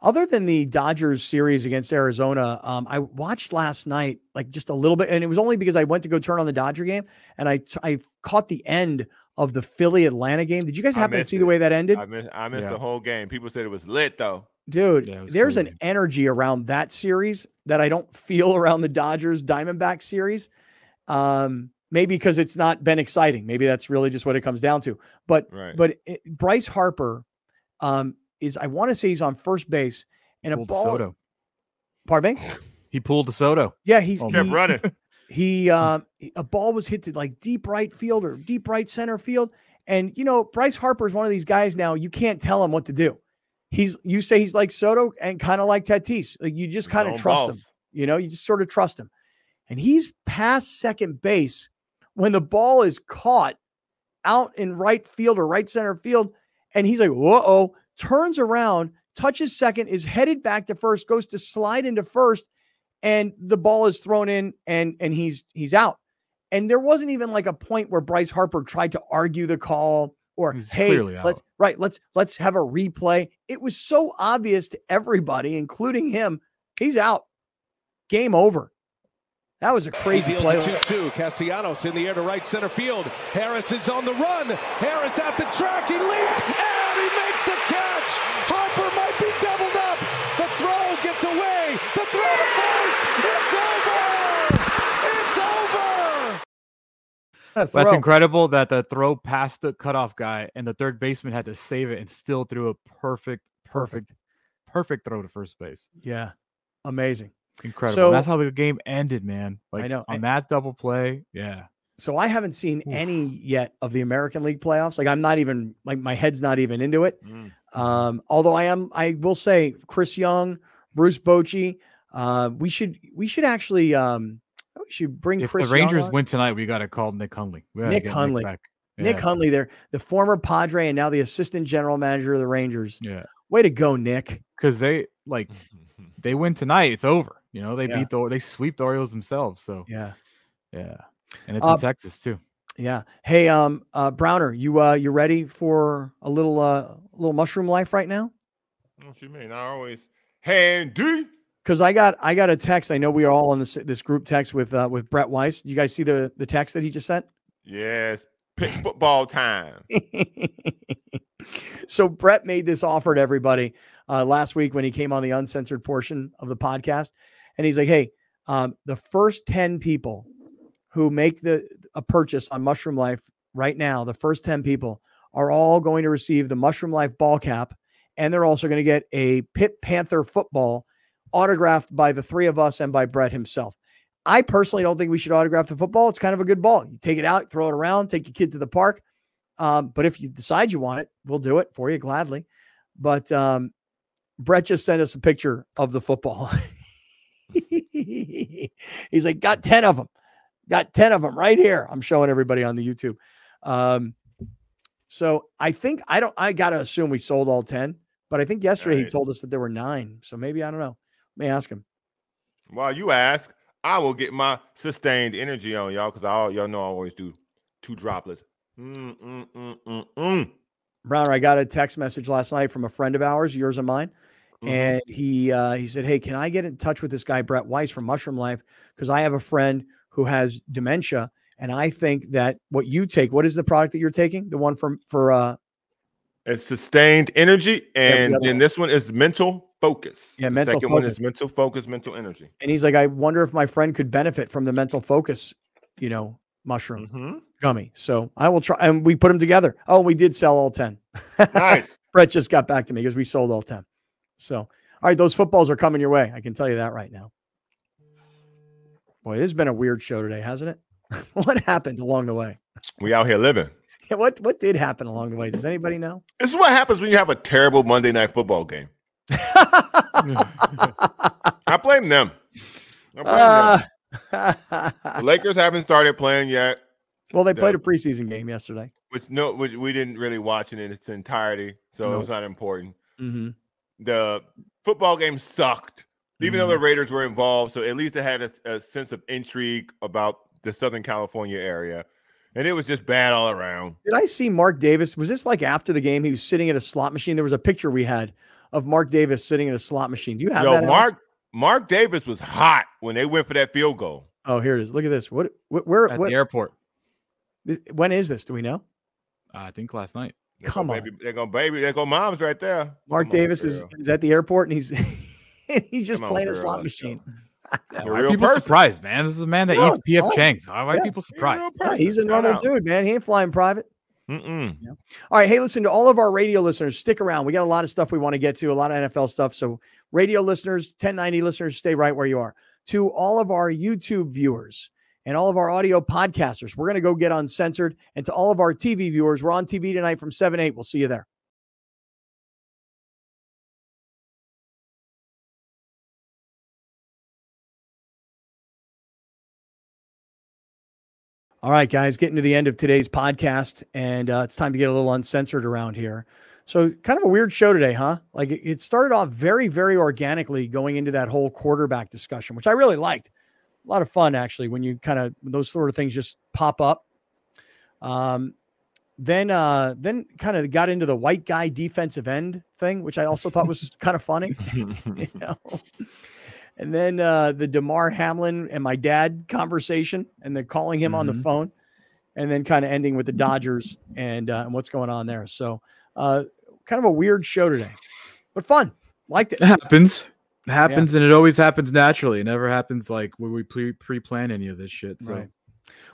Other than the Dodgers series against Arizona, um, I watched last night like just a little bit, and it was only because I went to go turn on the Dodger game, and I t- I caught the end of the Philly Atlanta game. Did you guys happen to missed see the way that ended? I missed, I missed Yeah. the whole game. People said it was lit though. Dude, Yeah, it was there's an energy around that series that I don't feel *laughs* around the Dodgers Diamondback series. Um, maybe because it's not been exciting. Maybe that's really just what it comes down to. But Right. but it, Bryce Harper um, is I want to say he's on first base and a Pulled ball. Soto. Pardon me. He pulled the Soto. Yeah, he's Oh, kept he, running. he um a ball was hit to like deep right field or deep right center field. And you know, Bryce Harper is one of these guys now you can't tell him what to do. He's you say he's like Soto and kind of like Tatis. Like you just kind of trust him. You know, you just sort of trust him. And he's past second base when the ball is caught out in right field or right center field. And he's like, whoa, oh, turns around, touches second, is headed back to first, goes to slide into first, and the ball is thrown in and and he's he's out. And there wasn't even like a point where Bryce Harper tried to argue the call or hey, let's out. right, let's let's have a replay. It was so obvious to everybody, including him. He's out. Game over. That was a crazy He play. 2-2. Castellanos in the air to right center field. Harris is on the run. Harris at the track. He leaps and he makes the catch. Harper might be doubled up. The throw gets away. The throw to first. It's over. It's over. What a That's incredible that the throw past the cutoff guy and the third baseman had to save it and still threw a perfect, perfect, perfect throw to first base. Yeah. Amazing. Incredible. So- That's how the game ended, man. Like know, on and- that double play. Yeah. So I haven't seen Oof. any yet of the American League playoffs. Like I'm not even like my head's not even into it. Mm. Um, although I am, I will say Chris Young, Bruce Bochy. Uh, we should we should actually um, we should bring If Chris the Rangers Young on. win tonight, we got to call Nick Hundley. We gotta Nick get Hundley. back. Nick Yeah. Hundley there, the former Padre and now the assistant general manager of the Rangers. Yeah. Way to go, Nick. Because they like *laughs* they win tonight, it's over. You know, they Yeah. beat the they sweep the Orioles themselves. So Yeah. yeah. And it's Uh, in Texas too. Yeah. Hey, um, uh, Browner, you uh, you ready for a little uh, little mushroom life right now? What you mean? I always handy. Because I got I got a text. I know we are all on this this group text with uh, with Brett Weiss. You guys see the the text that he just sent? Yes, pick football time. *laughs* so Brett made this offer to everybody uh, last week when he came on the uncensored portion of the podcast, and he's like, "Hey, um, the first ten people who make the a purchase on Mushroom Life right now, the first ten people are all going to receive the Mushroom Life ball cap, and they're also going to get a Pit Panther football autographed by the three of us and by Brett himself." I personally don't think we should autograph the football. It's kind of a good ball. You take it out, throw it around, take your kid to the park. Um, but if you decide you want it, we'll do it for you gladly. But um, Brett just sent us a picture of the football. *laughs* He's like, got 10 of them. Got 10 of them right here. I'm showing everybody on the YouTube. Um, so I think I don't I gotta assume we sold all 10, but I think yesterday he told us that there were nine. So maybe I don't know. Me ask him. While you ask, I will get my sustained energy on y'all because I y'all know I always do two droplets. Mm, mm, mm. Browner, I got a text message last night from a friend of ours, yours and mine. Mhm. and he uh, he said, "Hey, can I get in touch with this guy Brett Weiss from Mushroom Life? Because I have a friend who has dementia, and I think that what you take, what is the product that you're taking? The one from for uh, It's sustained energy, and other then one. this one is mental focus. Yeah, the mental second one focus. is mental focus, mental energy. and he's like, I wonder if my friend could benefit from the mental focus, you know, mushroom Mhm. gummy. So I will try, and we put them together. Oh, we did sell all ten. Nice. *laughs* Brett just got back to me because we sold all ten. So all right, those footballs are coming your way. I can tell you that right now. Boy, this has been a weird show today, hasn't it? *laughs* what happened along the way? we out here living. *laughs* Yeah, what what did happen along the way? Does anybody know? *laughs* This is what happens when you have a terrible Monday night football game. *laughs* I blame them. I blame Uh, them. The Lakers haven't started playing yet. well, they played a preseason game yesterday. which no, which we didn't really watch it in its entirety, so No. it was not important. Mm-hmm. The football game sucked, even though Mhm. the Raiders were involved. So at least it had a, a sense of intrigue about the Southern California area, and it was just bad all around. Did I see Mark Davis? Was this like after the game? He was sitting at a slot machine. There was a picture we had of Mark Davis sitting at a slot machine. Do you have Yo, that? Alex? Mark Mark Davis was hot when they went for that field goal. Oh, here it is. Look at this. What? what where? At What? the airport. this- when is this? Do we know? Uh, I think last night. There go Come on. baby, there go baby, there go mom's right there. Mark Come on, Davis is, is at the airport and he's *laughs* he's just Come on, playing a girl, slot let's go. machine. Yeah, You're why are people person. surprised, man? This is a man that No, eats PF oh, Chang's. Why, why yeah. are people You're a surprised? Yeah, he's a normal dude, man. He ain't flying private. Mm-mm. All right. Hey, listen to all of our radio listeners. Stick around. We got a lot of stuff we want to get to, a lot of NFL stuff. So, radio listeners, 1090 listeners, stay right where you are. To all of our YouTube viewers and all of our audio podcasters, we're going to go get uncensored. And to all of our TV viewers, we're on TV tonight from 7 8. We'll see you there. All right, guys, getting to the end of today's podcast, and uh, it's time to get a little uncensored around here. So, kind of a weird show today, huh? Like it, started off very, very organically going into that whole quarterback discussion, which I really liked. A lot of fun, actually, when you kind of those sort of things just pop up. Um, then, uh, then kind of got into the white guy defensive end thing, which I also thought was *laughs* kind of funny. *laughs* you *laughs* know. And then uh, the Damar Hamlin and my dad conversation, and then calling him on the Mhm. phone, and then kind of ending with the Dodgers and uh, and what's going on there. So, uh, kind of a weird show today, but fun. Liked it. It happens. It happens, and it always happens naturally. It never happens like when we pre plan any of this shit. So Right.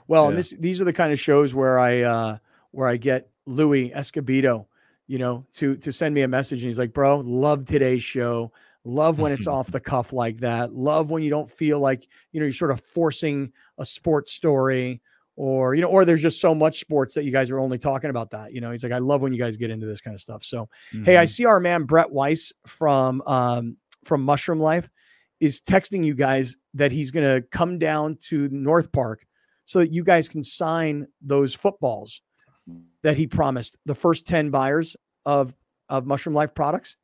Well, and Yeah. this these are the kind of shows where I uh where I get Louis Escobedo, you know, to to send me a message and he's like, "Bro, love today's show. Love when it's *laughs* off the cuff like that. Love when you don't feel like, you know, you're sort of forcing a sports story or, you know, or there's just so much sports that you guys are only talking about that. You know, he's like, I love when you guys get into this kind of stuff. So, hey, I Mhm. see our man Brett Weiss from um from Mushroom Life is texting you guys that he's going to come down to North Park so that you guys can sign those footballs that he promised the first 10 buyers of of Mushroom Life products.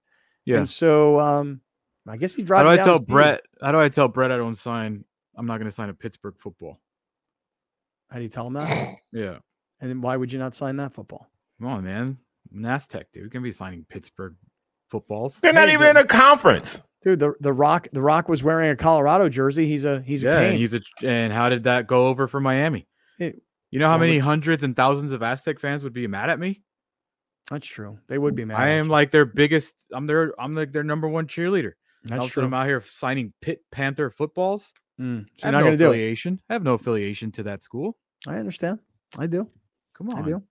yeah. And so um I guess he's How do I down tell to see you. Brett? How do I tell Brett I don't sign? I'm not going to sign a Pittsburgh football. How do you tell him that? *laughs* Yeah. and then why would you not sign that football? Come on, man. Nastec, dude. We can be signing Pittsburgh footballs. They're not Hey, even in a conference. Dude, the the Rock the Rock was wearing a Colorado jersey. He's a he's a yeah, cane. and he's a. And how did that go over for Miami? It- you know how many with- hundreds and thousands of Aztec fans would be mad at me? That's true. They would be mad. I at am you. like their biggest. I'm their. I'm like their number one cheerleader. That's also, true. I'm out here signing Pitt Panther footballs. Mm, I So you're have not no going to do it. affiliation. I have no affiliation to that school. I understand. I do. Come on. I do.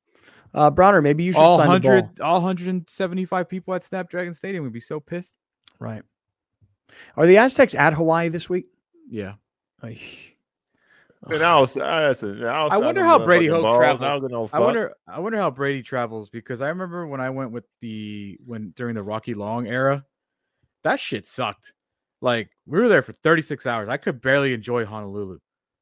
Uh, Browner, maybe you should all sign the ball. hundred, all 175 people at Snapdragon Stadium would be so pissed. Right. Are the Aztecs at Hawaii this week? Yeah. Ay. And I was, I, listen, I, was, I wonder don't how Brady fucking Hoke balls. I travels. don't give no I wonder. I wonder how Brady travels because I remember when I went with the when during the Rocky Long era, that shit sucked. Like we were there for 36 hours. I could barely enjoy Honolulu.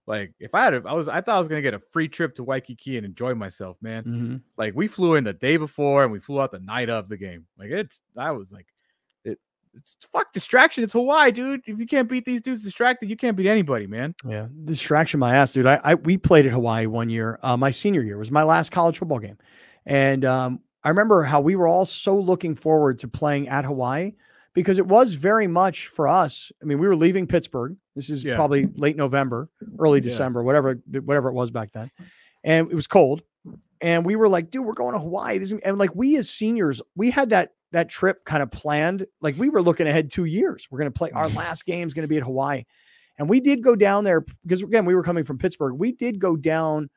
Like if I had, a, I was, I thought I was gonna get a free trip to Waikiki and enjoy myself, man. Mhm. Like we flew in the day before and we flew out the night of the game. Like it's, I was like, it, it's fuck distraction. It's Hawaii, dude. If you can't beat these dudes distracted, you can't beat anybody, man. Yeah, distraction my ass, dude. I, I we played at Hawaii one year. Uh, my senior year was my last college football game, and um, I remember how we were all so looking forward to playing at Hawaii because it was very much for us. I mean, we were leaving Pittsburgh. This is Yeah. probably late November, early Yeah. December, whatever whatever it was back then, and it was cold. And we were like, dude, we're going to Hawaii. This is, and like we as seniors, we had that that trip kind of planned. Like we were looking ahead two years. We're going to play our mm. last game is going to be at Hawaii. And we did go down there because again, we were coming from Pittsburgh. We did go down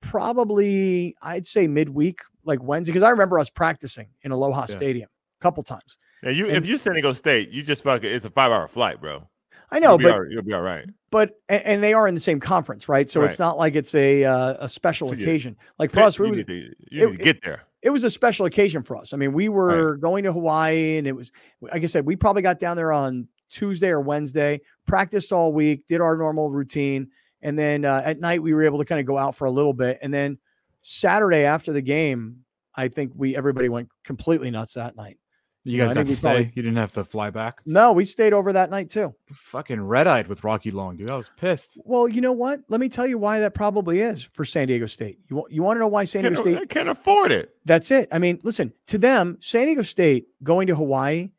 probably, I'd say midweek, like Wednesday, because I remember us practicing in Aloha Yeah. Stadium a couple times. Yeah, you and- if you're San Diego State, you just fucking it's a five hour flight, bro. I know, you'll but right- you'll be all right. but and, and they are in the same conference, right? So it's not like it's a uh, a special So occasion. Like for us, you it was to, you it- need to get there. it was a special occasion for us. I mean, we were going to Hawaii and it was, like I said, we probably got down there on Tuesday or Wednesday, practiced all week, did our normal routine. And then uh, at night, we were able to kind of go out for a little bit. And then Saturday after the game, I think we everybody went completely nuts that night. You guys I got to stay. probably- You didn't have to fly back. No, we stayed over that night too. Fucking red eyed with Rocky Long, dude. I was pissed. Well, you know what? Let me tell you why that probably is for San Diego State. You want you want to know why San Diego Can't, State? they can't afford it. That's it. I mean, listen, to them, San Diego State going to Hawaii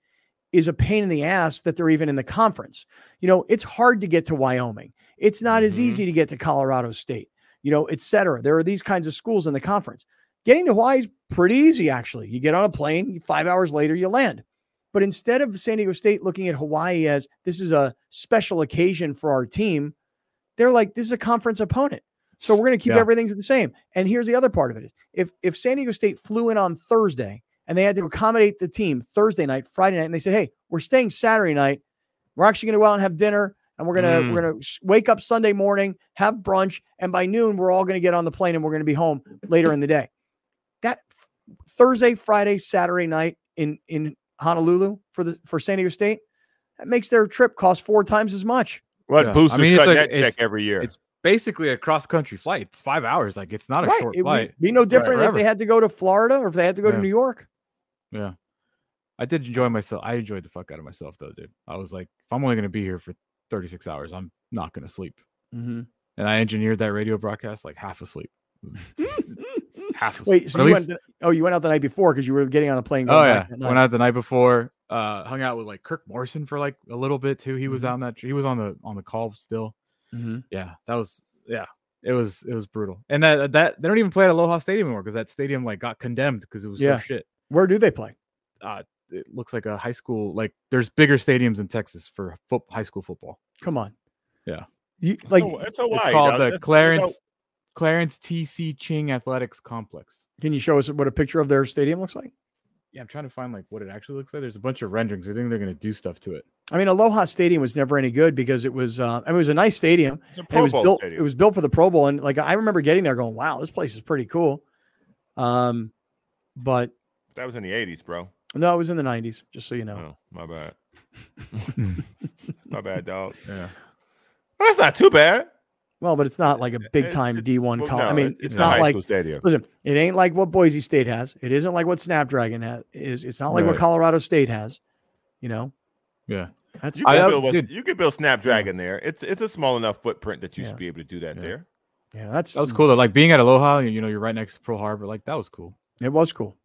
is a pain in the ass that they're even in the conference. You know, it's hard to get to Wyoming. It's not as Mhm. easy to get to Colorado State, you know, et cetera. There are these kinds of schools in the conference. Getting to Hawaii is pretty easy, actually. You get on a plane, five hours later, you land. But instead of San Diego State looking at Hawaii as this is a special occasion for our team, they're like, this is a conference opponent. So we're going to keep Yeah. everything the same. And here's the other part of it: is if if San Diego State flew in on Thursday and they had to accommodate the team Thursday night, Friday night, and they said, "Hey, we're staying Saturday night. We're actually going to go out and have dinner, and we're gonna Mm. we're gonna wake up Sunday morning, have brunch, and by noon we're all going to get on the plane and we're going to be home later in the day." That Thursday, Friday, Saturday night in in Honolulu for the for San Diego State, that makes their trip cost four times as much. What Yeah. I boosters mean, cut like- that check every year? It's basically a cross country flight. It's five hours. Like it's not a right? short It would flight. be no different if they had to go to Florida or if they had to go to New York. Yeah. I did enjoy myself. I enjoyed the fuck out of myself though, dude. I was like, if I'm only gonna be here for 36 hours, I'm not gonna sleep. Mm-hmm. And I engineered that radio broadcast like half asleep. *laughs* *laughs* half. Wait, so you least- went? Oh, you went out the night before because you were getting on a plane. Oh yeah, back that night. went out the night before. Uh, hung out with like Kirk Morrison for like a little bit too. He was Mhm. out on that. He was on the on the call still. Mhm. Yeah, that was yeah. It was it was brutal. And that that they don't even play at Aloha Stadium anymore because that stadium like got condemned because it was Yeah. so shit. Where do they play? Uh, it looks like a high school. Like there's bigger stadiums in Texas for foot, high school football. Come on. Yeah. You like? so, it's It's Hawaii. called dog. the That's- Clarence that's- Clarence T.C. Ching Athletics Complex. Can you show us what a picture of their stadium looks like? Yeah, I'm trying to find like what it actually looks like. There's a bunch of renderings. I think they're gonna do stuff to it. I mean, Aloha Stadium was never any good because it was. Uh, I mean, it was a nice stadium. It's a Pro it was Bowl built. stadium. It was built for the Pro Bowl, and like I remember getting there, going, "Wow, this place is pretty cool." Um, but that was in the '80s, bro. no, it was in the '90s. Just so you know. Oh, my bad. *laughs* my bad, dog. Yeah. Well, that's not too bad. Well, but it's not like a big time D1 well, college. I mean, it's- it's, it's not like stadium. Listen, it ain't like what Boise State has. It isn't like what Snapdragon has. Is it's not like what Colorado State has. You know, Yeah. that's You I- can, I- build, what- dude. you can build Snapdragon there. It's it's a small enough footprint that you Yeah. should be able to do that Yeah. there. yeah, that's That was cool. Though. Like being at Aloha, you know, you're right next to Pearl Harbor. Like that was cool. It was cool.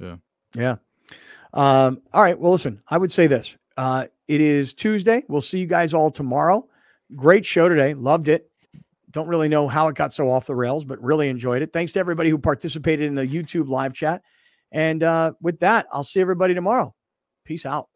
Yeah. Yeah. Um, all right. Well, listen, I would say this. Uh, it is Tuesday. We'll see you guys all tomorrow. Great show today. Loved it. Don't really know how it got so off the rails, but really enjoyed it. Thanks to everybody who participated in the YouTube live chat. And uh, with that, I'll see everybody tomorrow. Peace out.